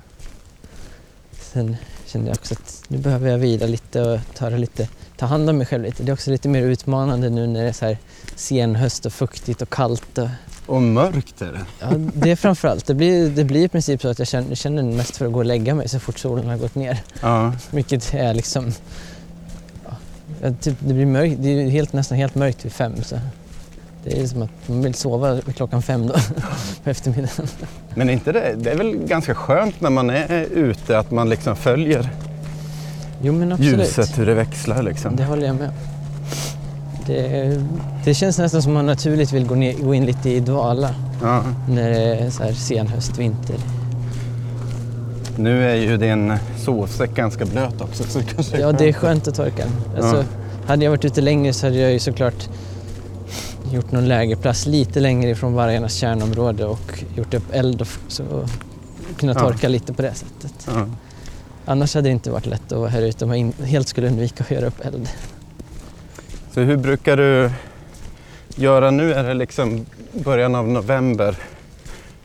sen kände jag också att nu behöver jag vila lite och ta, lite, ta hand om mig själv lite. Det är också lite mer utmanande nu när det är så här sen höst och fuktigt och kallt. Och, Och mörkt är det. ja, det är framförallt, det blir, det blir i princip så att jag känner, känner mest för att gå och lägga mig så fort solen har gått ner. Ja. Vilket är liksom, ja, typ, det blir mörkt, det är helt, nästan helt mörkt vid fem. Så det är som att man vill sova klockan fem då på eftermiddagen. Men är inte det, det är väl ganska skönt när man är ute att man liksom följer Jo ljuset, hur det växlar liksom. Det håller jag med det, det känns nästan som man naturligt vill gå, ner, gå in lite i dvala Ja. när det är så här sen höst, vinter. Nu är ju din sovsäck ganska blöt också. Så det kanske Ja, det är skönt att torka den. Alltså, Hade jag varit ute längre så hade jag ju såklart gjort någon lägerplats lite längre ifrån vargarnas kärnområde och gjort upp eld och f- så kunna Ja. torka lite på det sättet. Ja. Annars hade det inte varit lätt att vara här ute om jag helt skulle undvika att göra upp eld. Så hur brukar du göra nu? Är det liksom början av november?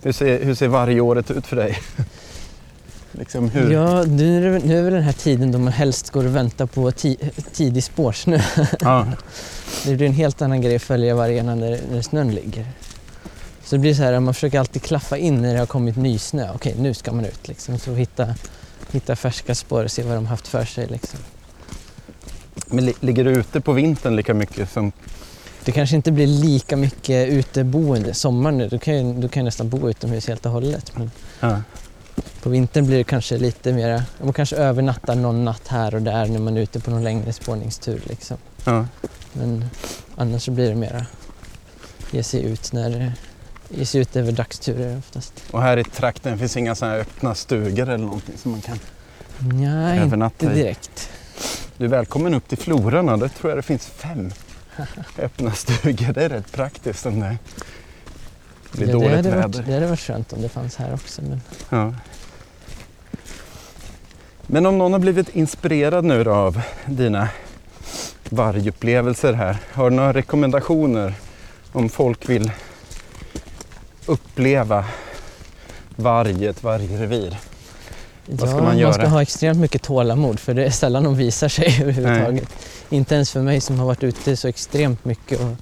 Hur ser, hur ser varje året ut för dig? Liksom hur? Ja, nu är, det, nu är väl den här tiden då man helst går och väntar på ti, tidig spårsnö. Ja. Det blir en helt annan grej att följa vargarna när, när snön ligger. Så det blir så här att man försöker alltid klaffa in när det har kommit nysnö. Okej, nu ska man ut liksom. Så hitta, hitta färska spår och se vad de haft för sig liksom. Men li- ligger du ute på vintern lika mycket som... Det kanske inte blir lika mycket uteboende. Sommar nu, då kan jag, då kan nästan bo utomhus helt och hållet. Men Ja. På vintern blir det kanske lite mera, man kanske övernattar någon natt här och där när man är ute på någon längre spårningstur liksom. Ja. Men annars så blir det mera ge sig ut när ge sig ut över dagsturer oftast. Och här i trakten finns inga sådana här öppna stugor eller någonting som man kan Nej, inte övernatta i. direkt. Du är välkommen upp till Florarna. Där tror jag det finns fem öppna stugor. Det är rätt praktiskt om det blir Ja, det, dåligt hade väder. varit, det hade varit skönt om det fanns här också. Men Ja. Men om någon har blivit inspirerad nu då av dina vargupplevelser här. Har du några rekommendationer om folk vill uppleva varg, ett vargrevir? Vad ska man göra? ska ha extremt mycket tålamod för det är sällan de visar sig överhuvudtaget. Inte ens för mig som har varit ute så extremt mycket och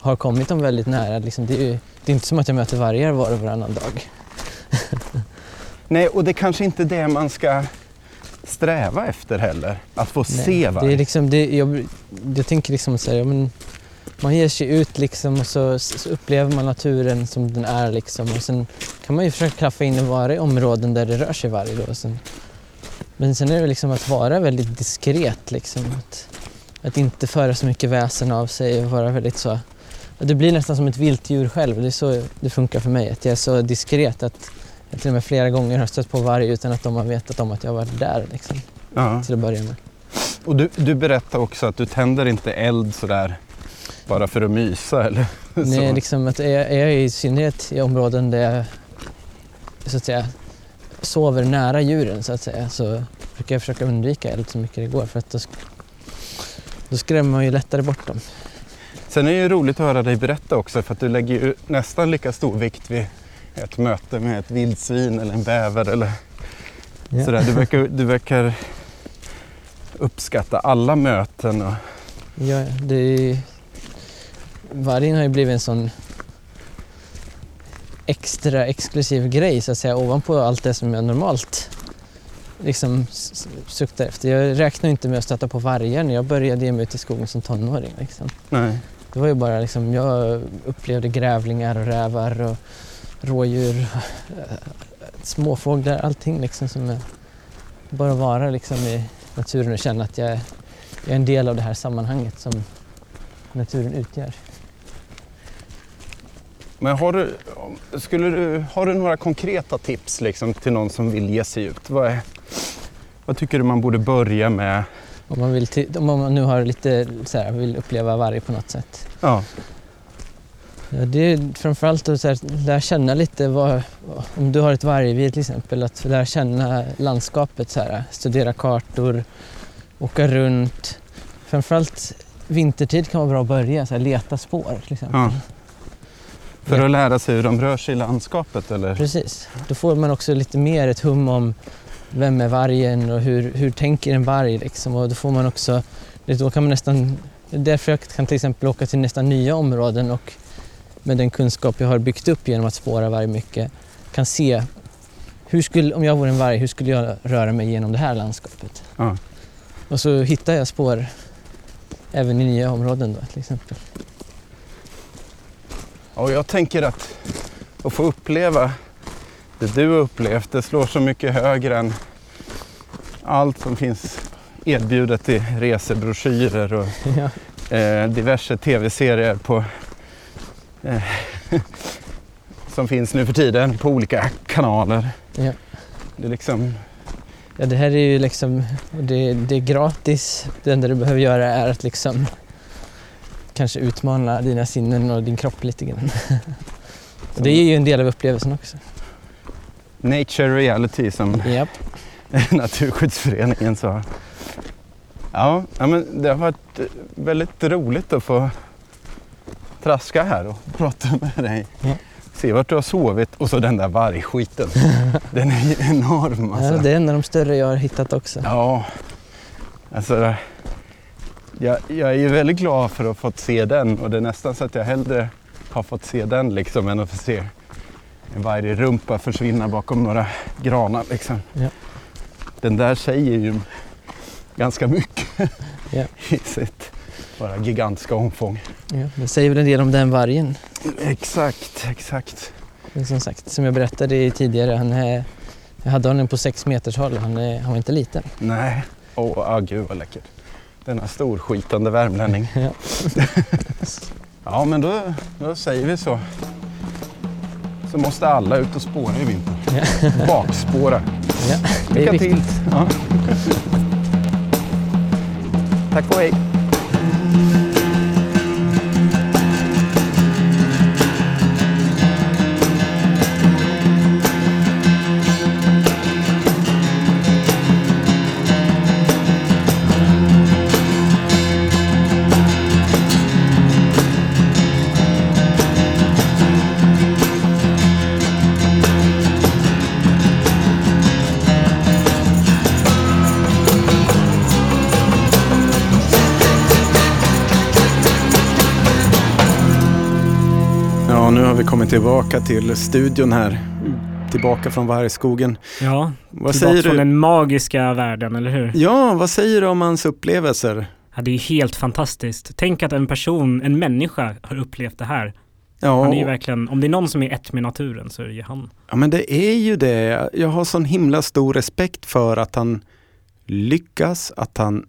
har kommit dem väldigt nära. Liksom, det, är ju, det är inte som att jag möter vargar var och varannan dag. Nej, och det kanske inte är det man ska sträva efter heller. Att få Nej, se Det är varg. liksom, det, jag, jag tänker liksom så här, ja, men man ger sig ut liksom och så, så upplever man naturen som den är liksom och sen kan man ju försöka klaffa in och vara i områden där det rör sig varg då. Sen, men sen är det liksom att vara väldigt diskret liksom. Att, att inte föra så mycket väsen av sig och vara väldigt så det blir nästan som ett viltdjur själv. Det är så det funkar för mig. Att jag är så diskret att jag till och med flera gånger har stött på varg utan att de har vetat om att jag har varit där liksom, Ja. till att börja med. Och du, du berättar också att du tänder inte eld sådär bara för att mysa eller Nej, liksom att är, är jag i synnerhet i områden där jag så att säga, sover nära djuren så att säga så brukar jag försöka undvika eld så mycket det går för att då, då skrämmer man ju lättare bort dem. Sen är det ju roligt att höra dig berätta också för att du lägger ju nästan lika stor vikt vid ett möte med ett vildsvin eller en bäver eller Ja. sådär. Du verkar, du verkar uppskatta alla möten och Ja, det är vargen har ju blivit en sån extra exklusiv grej så att säga ovanpå allt det som jag normalt liksom suktar efter. Jag räknar inte med att stöta på vargar när jag började ge mig ut i skogen som tonåring. Liksom. nej. Det var ju bara liksom, jag upplevde grävlingar och rävar och rådjur, eh, småfåglar, allting liksom som är, bara vara liksom i naturen och känna att jag, är- jag är en del av det här sammanhanget som naturen utgör. Men har du, skulle du, har du några konkreta tips liksom, till någon som vill ge sig ut? Vad, är, vad tycker du man borde börja med? Om man, vill till, om man nu har lite så här, vill uppleva varg på något sätt. Ja, Ja, det är framförallt att så här, lära känna lite vad, om du har ett vargrevir till exempel, att lära känna landskapet, så här, studera kartor, åka runt. Framförallt vintertid kan vara bra att börja, så här, leta spår till exempel. ja. För att lära sig hur de rör sig i landskapet eller? Precis, då får man också lite mer ett hum om vem är vargen och hur, hur tänker en varg liksom? Och då får man också, då kan man nästan, därför jag kan till exempel åka till nästan nya områden och med den kunskap jag har byggt upp genom att spåra varg mycket kan se hur skulle, om jag vore en varg, hur skulle jag röra mig genom det här landskapet? Ja. Och så hittar jag spår även i nya områden då till exempel. Och jag tänker att att få uppleva det du har upplevt, det slår så mycket högre än allt som finns erbjudet i resebroschyrer och Ja. eh, diverse tv-serier på eh, som finns nu för tiden på olika kanaler. Ja. Det är liksom, Ja, det här är ju liksom, det, det är gratis. Det enda du behöver göra är att liksom kanske utmana dina sinnen och din kropp lite grann. Det är ju en del av upplevelsen också. Nature reality som Japp. Naturskyddsföreningen sa. Ja, ja, men det har varit eh, väldigt roligt att få traska här och prata med dig. Ja. Se vart du har sovit och så den där vargskiten. Den är ju enorm alltså. Ja, det är en av de större jag har hittat också. Ja, alltså jag, jag är ju väldigt glad för att ha fått se den och det är nästan så att jag hellre har fått se den liksom än att få se en vargrumpa försvinna bakom några granar liksom. Ja. Den där säger ju ganska mycket Ja. i sitt bara gigantiska omfång. Ja, det säger väl en del om den vargen. Exakt, exakt. Men som sagt, som jag berättade tidigare, han är, jag hade honom på sex meters håll. Han, är, han var inte liten. Nej, åh ah, gud vad läckert. Denna storskitande värmlänning. Ja. Ja, men då, då säger vi så. Så måste alla ut och spåra i vinter. Ja. Bakspåra. Ja, Lycka till! Ja. Tack och hej! Har vi kommit tillbaka till studion här. Tillbaka från vargskogen. Ja, Vad tillbaka säger från du? den magiska världen, eller hur? Ja, vad säger du om hans upplevelser? Ja, det är helt fantastiskt. Tänk att en person, en människa, har upplevt det här. Ja, Han är ju verkligen, om det är någon som är ett med naturen så är det ju han. ja, men det är ju det. Jag har sån himla stor respekt för att han lyckas, att han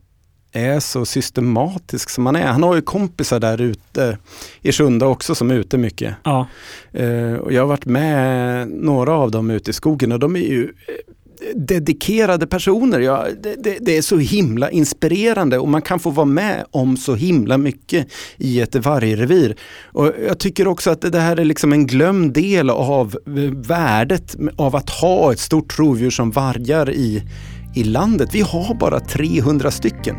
är så systematisk som han är. Han har ju kompisar där ute i Sjunda också som är ute mycket. Ja, Eh, och jag har varit med några av dem ute i skogen och de är ju eh, dedikerade personer. Ja, det, det, det är så himla inspirerande och man kan få vara med om så himla mycket i ett vargrevir. Och jag tycker också att det här är liksom en glömd del av eh, värdet av att ha ett stort rovdjur som vargar i, i landet. Vi har bara 300 stycken.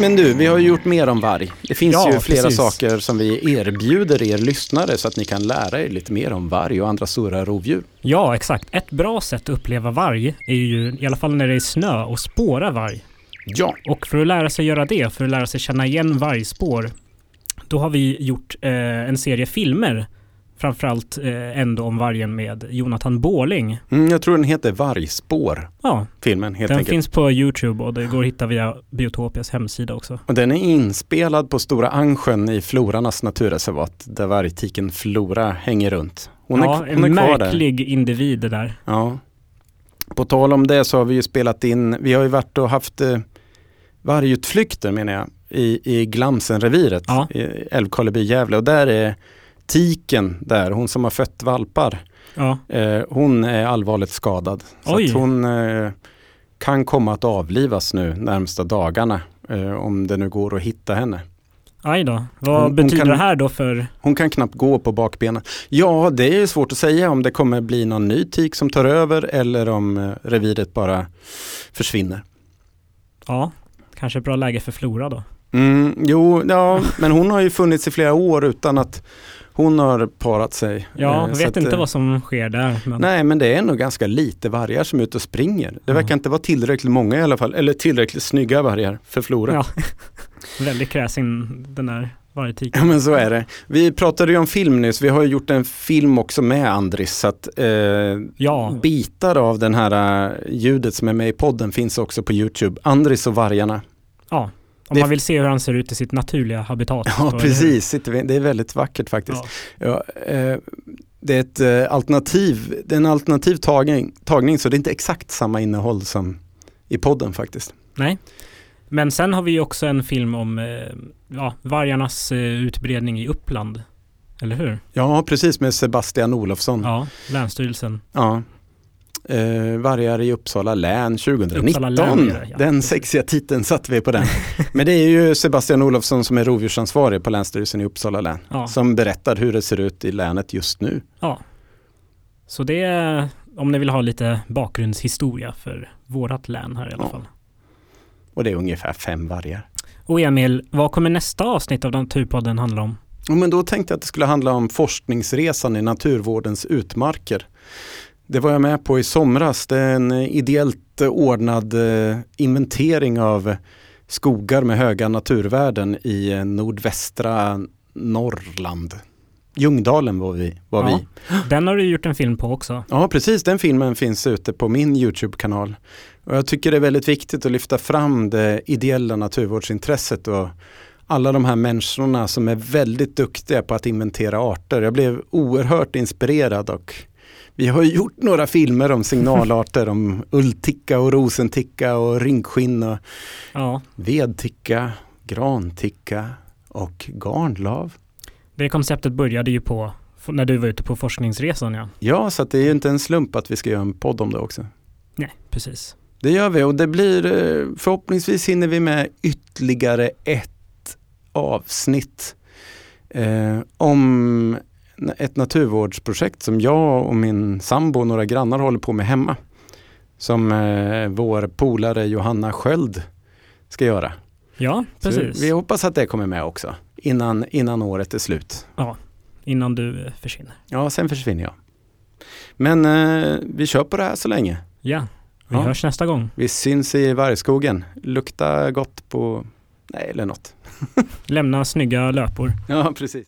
Men du, vi har ju gjort mer om varg. Det finns Ja, ju flera precis. saker som vi erbjuder er lyssnare så att ni kan lära er lite mer om varg och andra stora rovdjur. ja exakt. Ett bra sätt att uppleva varg är ju, i alla fall när det är snö, och spåra varg. Ja, Och för att lära sig göra det, för att lära sig känna igen vargspår, då har vi gjort eh, en serie filmer. Framförallt eh, ändå om vargen med Jonathan Båling. mm, jag tror den heter Vargspår, Ja, filmen helt den enkelt. finns på Youtube och det går att hitta via Biotopias hemsida också. Och den är inspelad på Stora Angsjön i Florarnas naturreservat där vargtiken Flora hänger runt. Hon ja, är, hon är en kvar där. märklig individ det där. Ja. På tal om det så har vi ju spelat in, vi har ju varit och haft eh, vargutflykter menar jag, i, i Glamsenreviret Ja. i Älvkarleby, Gävle och där är tiken där, hon som har fött valpar, Ja, eh, hon är allvarligt skadad. Så Oj. att hon eh, kan komma att avlivas nu närmsta dagarna eh, om det nu går att hitta henne. Aj då. Vad Hon- hon betyder kan- det här då för... Hon kan knappt gå på bakbenen. Ja, det är svårt att säga om det kommer bli någon ny tik som tar över eller om eh, reviret bara försvinner. Ja, kanske ett bra läge för Flora då. Mm, jo, ja, men hon har ju funnits i flera år utan att hon har parat sig. Ja, Eh, jag så vet att, inte eh, vad som sker där. Men... Nej, men det är nog ganska lite vargar som är ute och springer. Det Ja. verkar inte vara tillräckligt många i alla fall, eller tillräckligt snygga vargar för Flora. Ja. Väldigt kräsen den där vargtiken. Ja men så är det. Vi pratade ju om film nyss, vi har ju gjort en film också med Andris så att eh, Ja, bitar av den här eh, ljudet som är med i podden finns också på Youtube. Andris och vargarna. ja. Om Det- man vill se hur han ser ut i sitt naturliga habitat. Ja precis, vi- det är väldigt vackert Det, faktiskt. ja. Ja, eh, det är ett eh, alternativ, det är en alternativ tagning, tagning så det är inte exakt samma innehåll som i podden faktiskt. Nej. Men sen har vi också en film om eh, ja, vargarnas eh, utbredning i Uppland. Eller hur? Ja precis med Sebastian Olofsson. Ja. Ja, Länsstyrelsen. Eh, vargar i Uppsala län 2019. Uppsala län ja. Den sexiga titeln satte vi på den. Men det är ju Sebastian Olofsson som är rovdjursansvarig på Länsstyrelsen i Uppsala län. Ja. Som berättar hur det ser ut i länet just nu. ja. Så det är om ni vill ha lite bakgrundshistoria för vårat län här i alla Ja. fall. Och det är ungefär fem vargar. Och Emil, vad kommer nästa avsnitt av Naturpodden handla om? Ja, men då tänkte jag att det skulle handla om forskningsresan i naturvårdens utmarker. Det var jag med på i somras. Det är en ideellt ordnad eh, inventering av skogar med höga naturvärden i eh, nordvästra Norrland. Ljungdalen var vi. Var Ja. vi. Den har du gjort en film på också. Ja, precis. Den filmen finns ute på min YouTube-kanal. Och jag tycker det är väldigt viktigt att lyfta fram det ideella naturvårdsintresset och alla de här människorna som är väldigt duktiga på att inventera arter. Jag blev oerhört inspirerad och vi har ju gjort några filmer om signalarter, om ullticka och rosenticka och ringskinn och Ja, vedticka, granticka och garnlav. det konceptet började ju på när du var ute på forskningsresan ja. Ja, så det är ju inte en slump att vi ska göra en podd om det också. Nej, precis. Det gör vi och det blir eh, förhoppningsvis hinner vi med ytterligare ett avsnitt eh, om ett naturvårdsprojekt som jag och min sambo och några grannar håller på med hemma. Som eh, vår polare Johanna Sköld ska göra. Ja, Så precis. vi hoppas att det kommer med också innan, innan året är slut. Innan du eh, försvinner. Ja, sen försvinner jag. Men eh, vi kör på det här så länge. Ja, vi Ja. hörs nästa gång. Vi syns i vargskogen. Lukta gott på, nej eller något. Lämna snygga löpor. Ja, precis.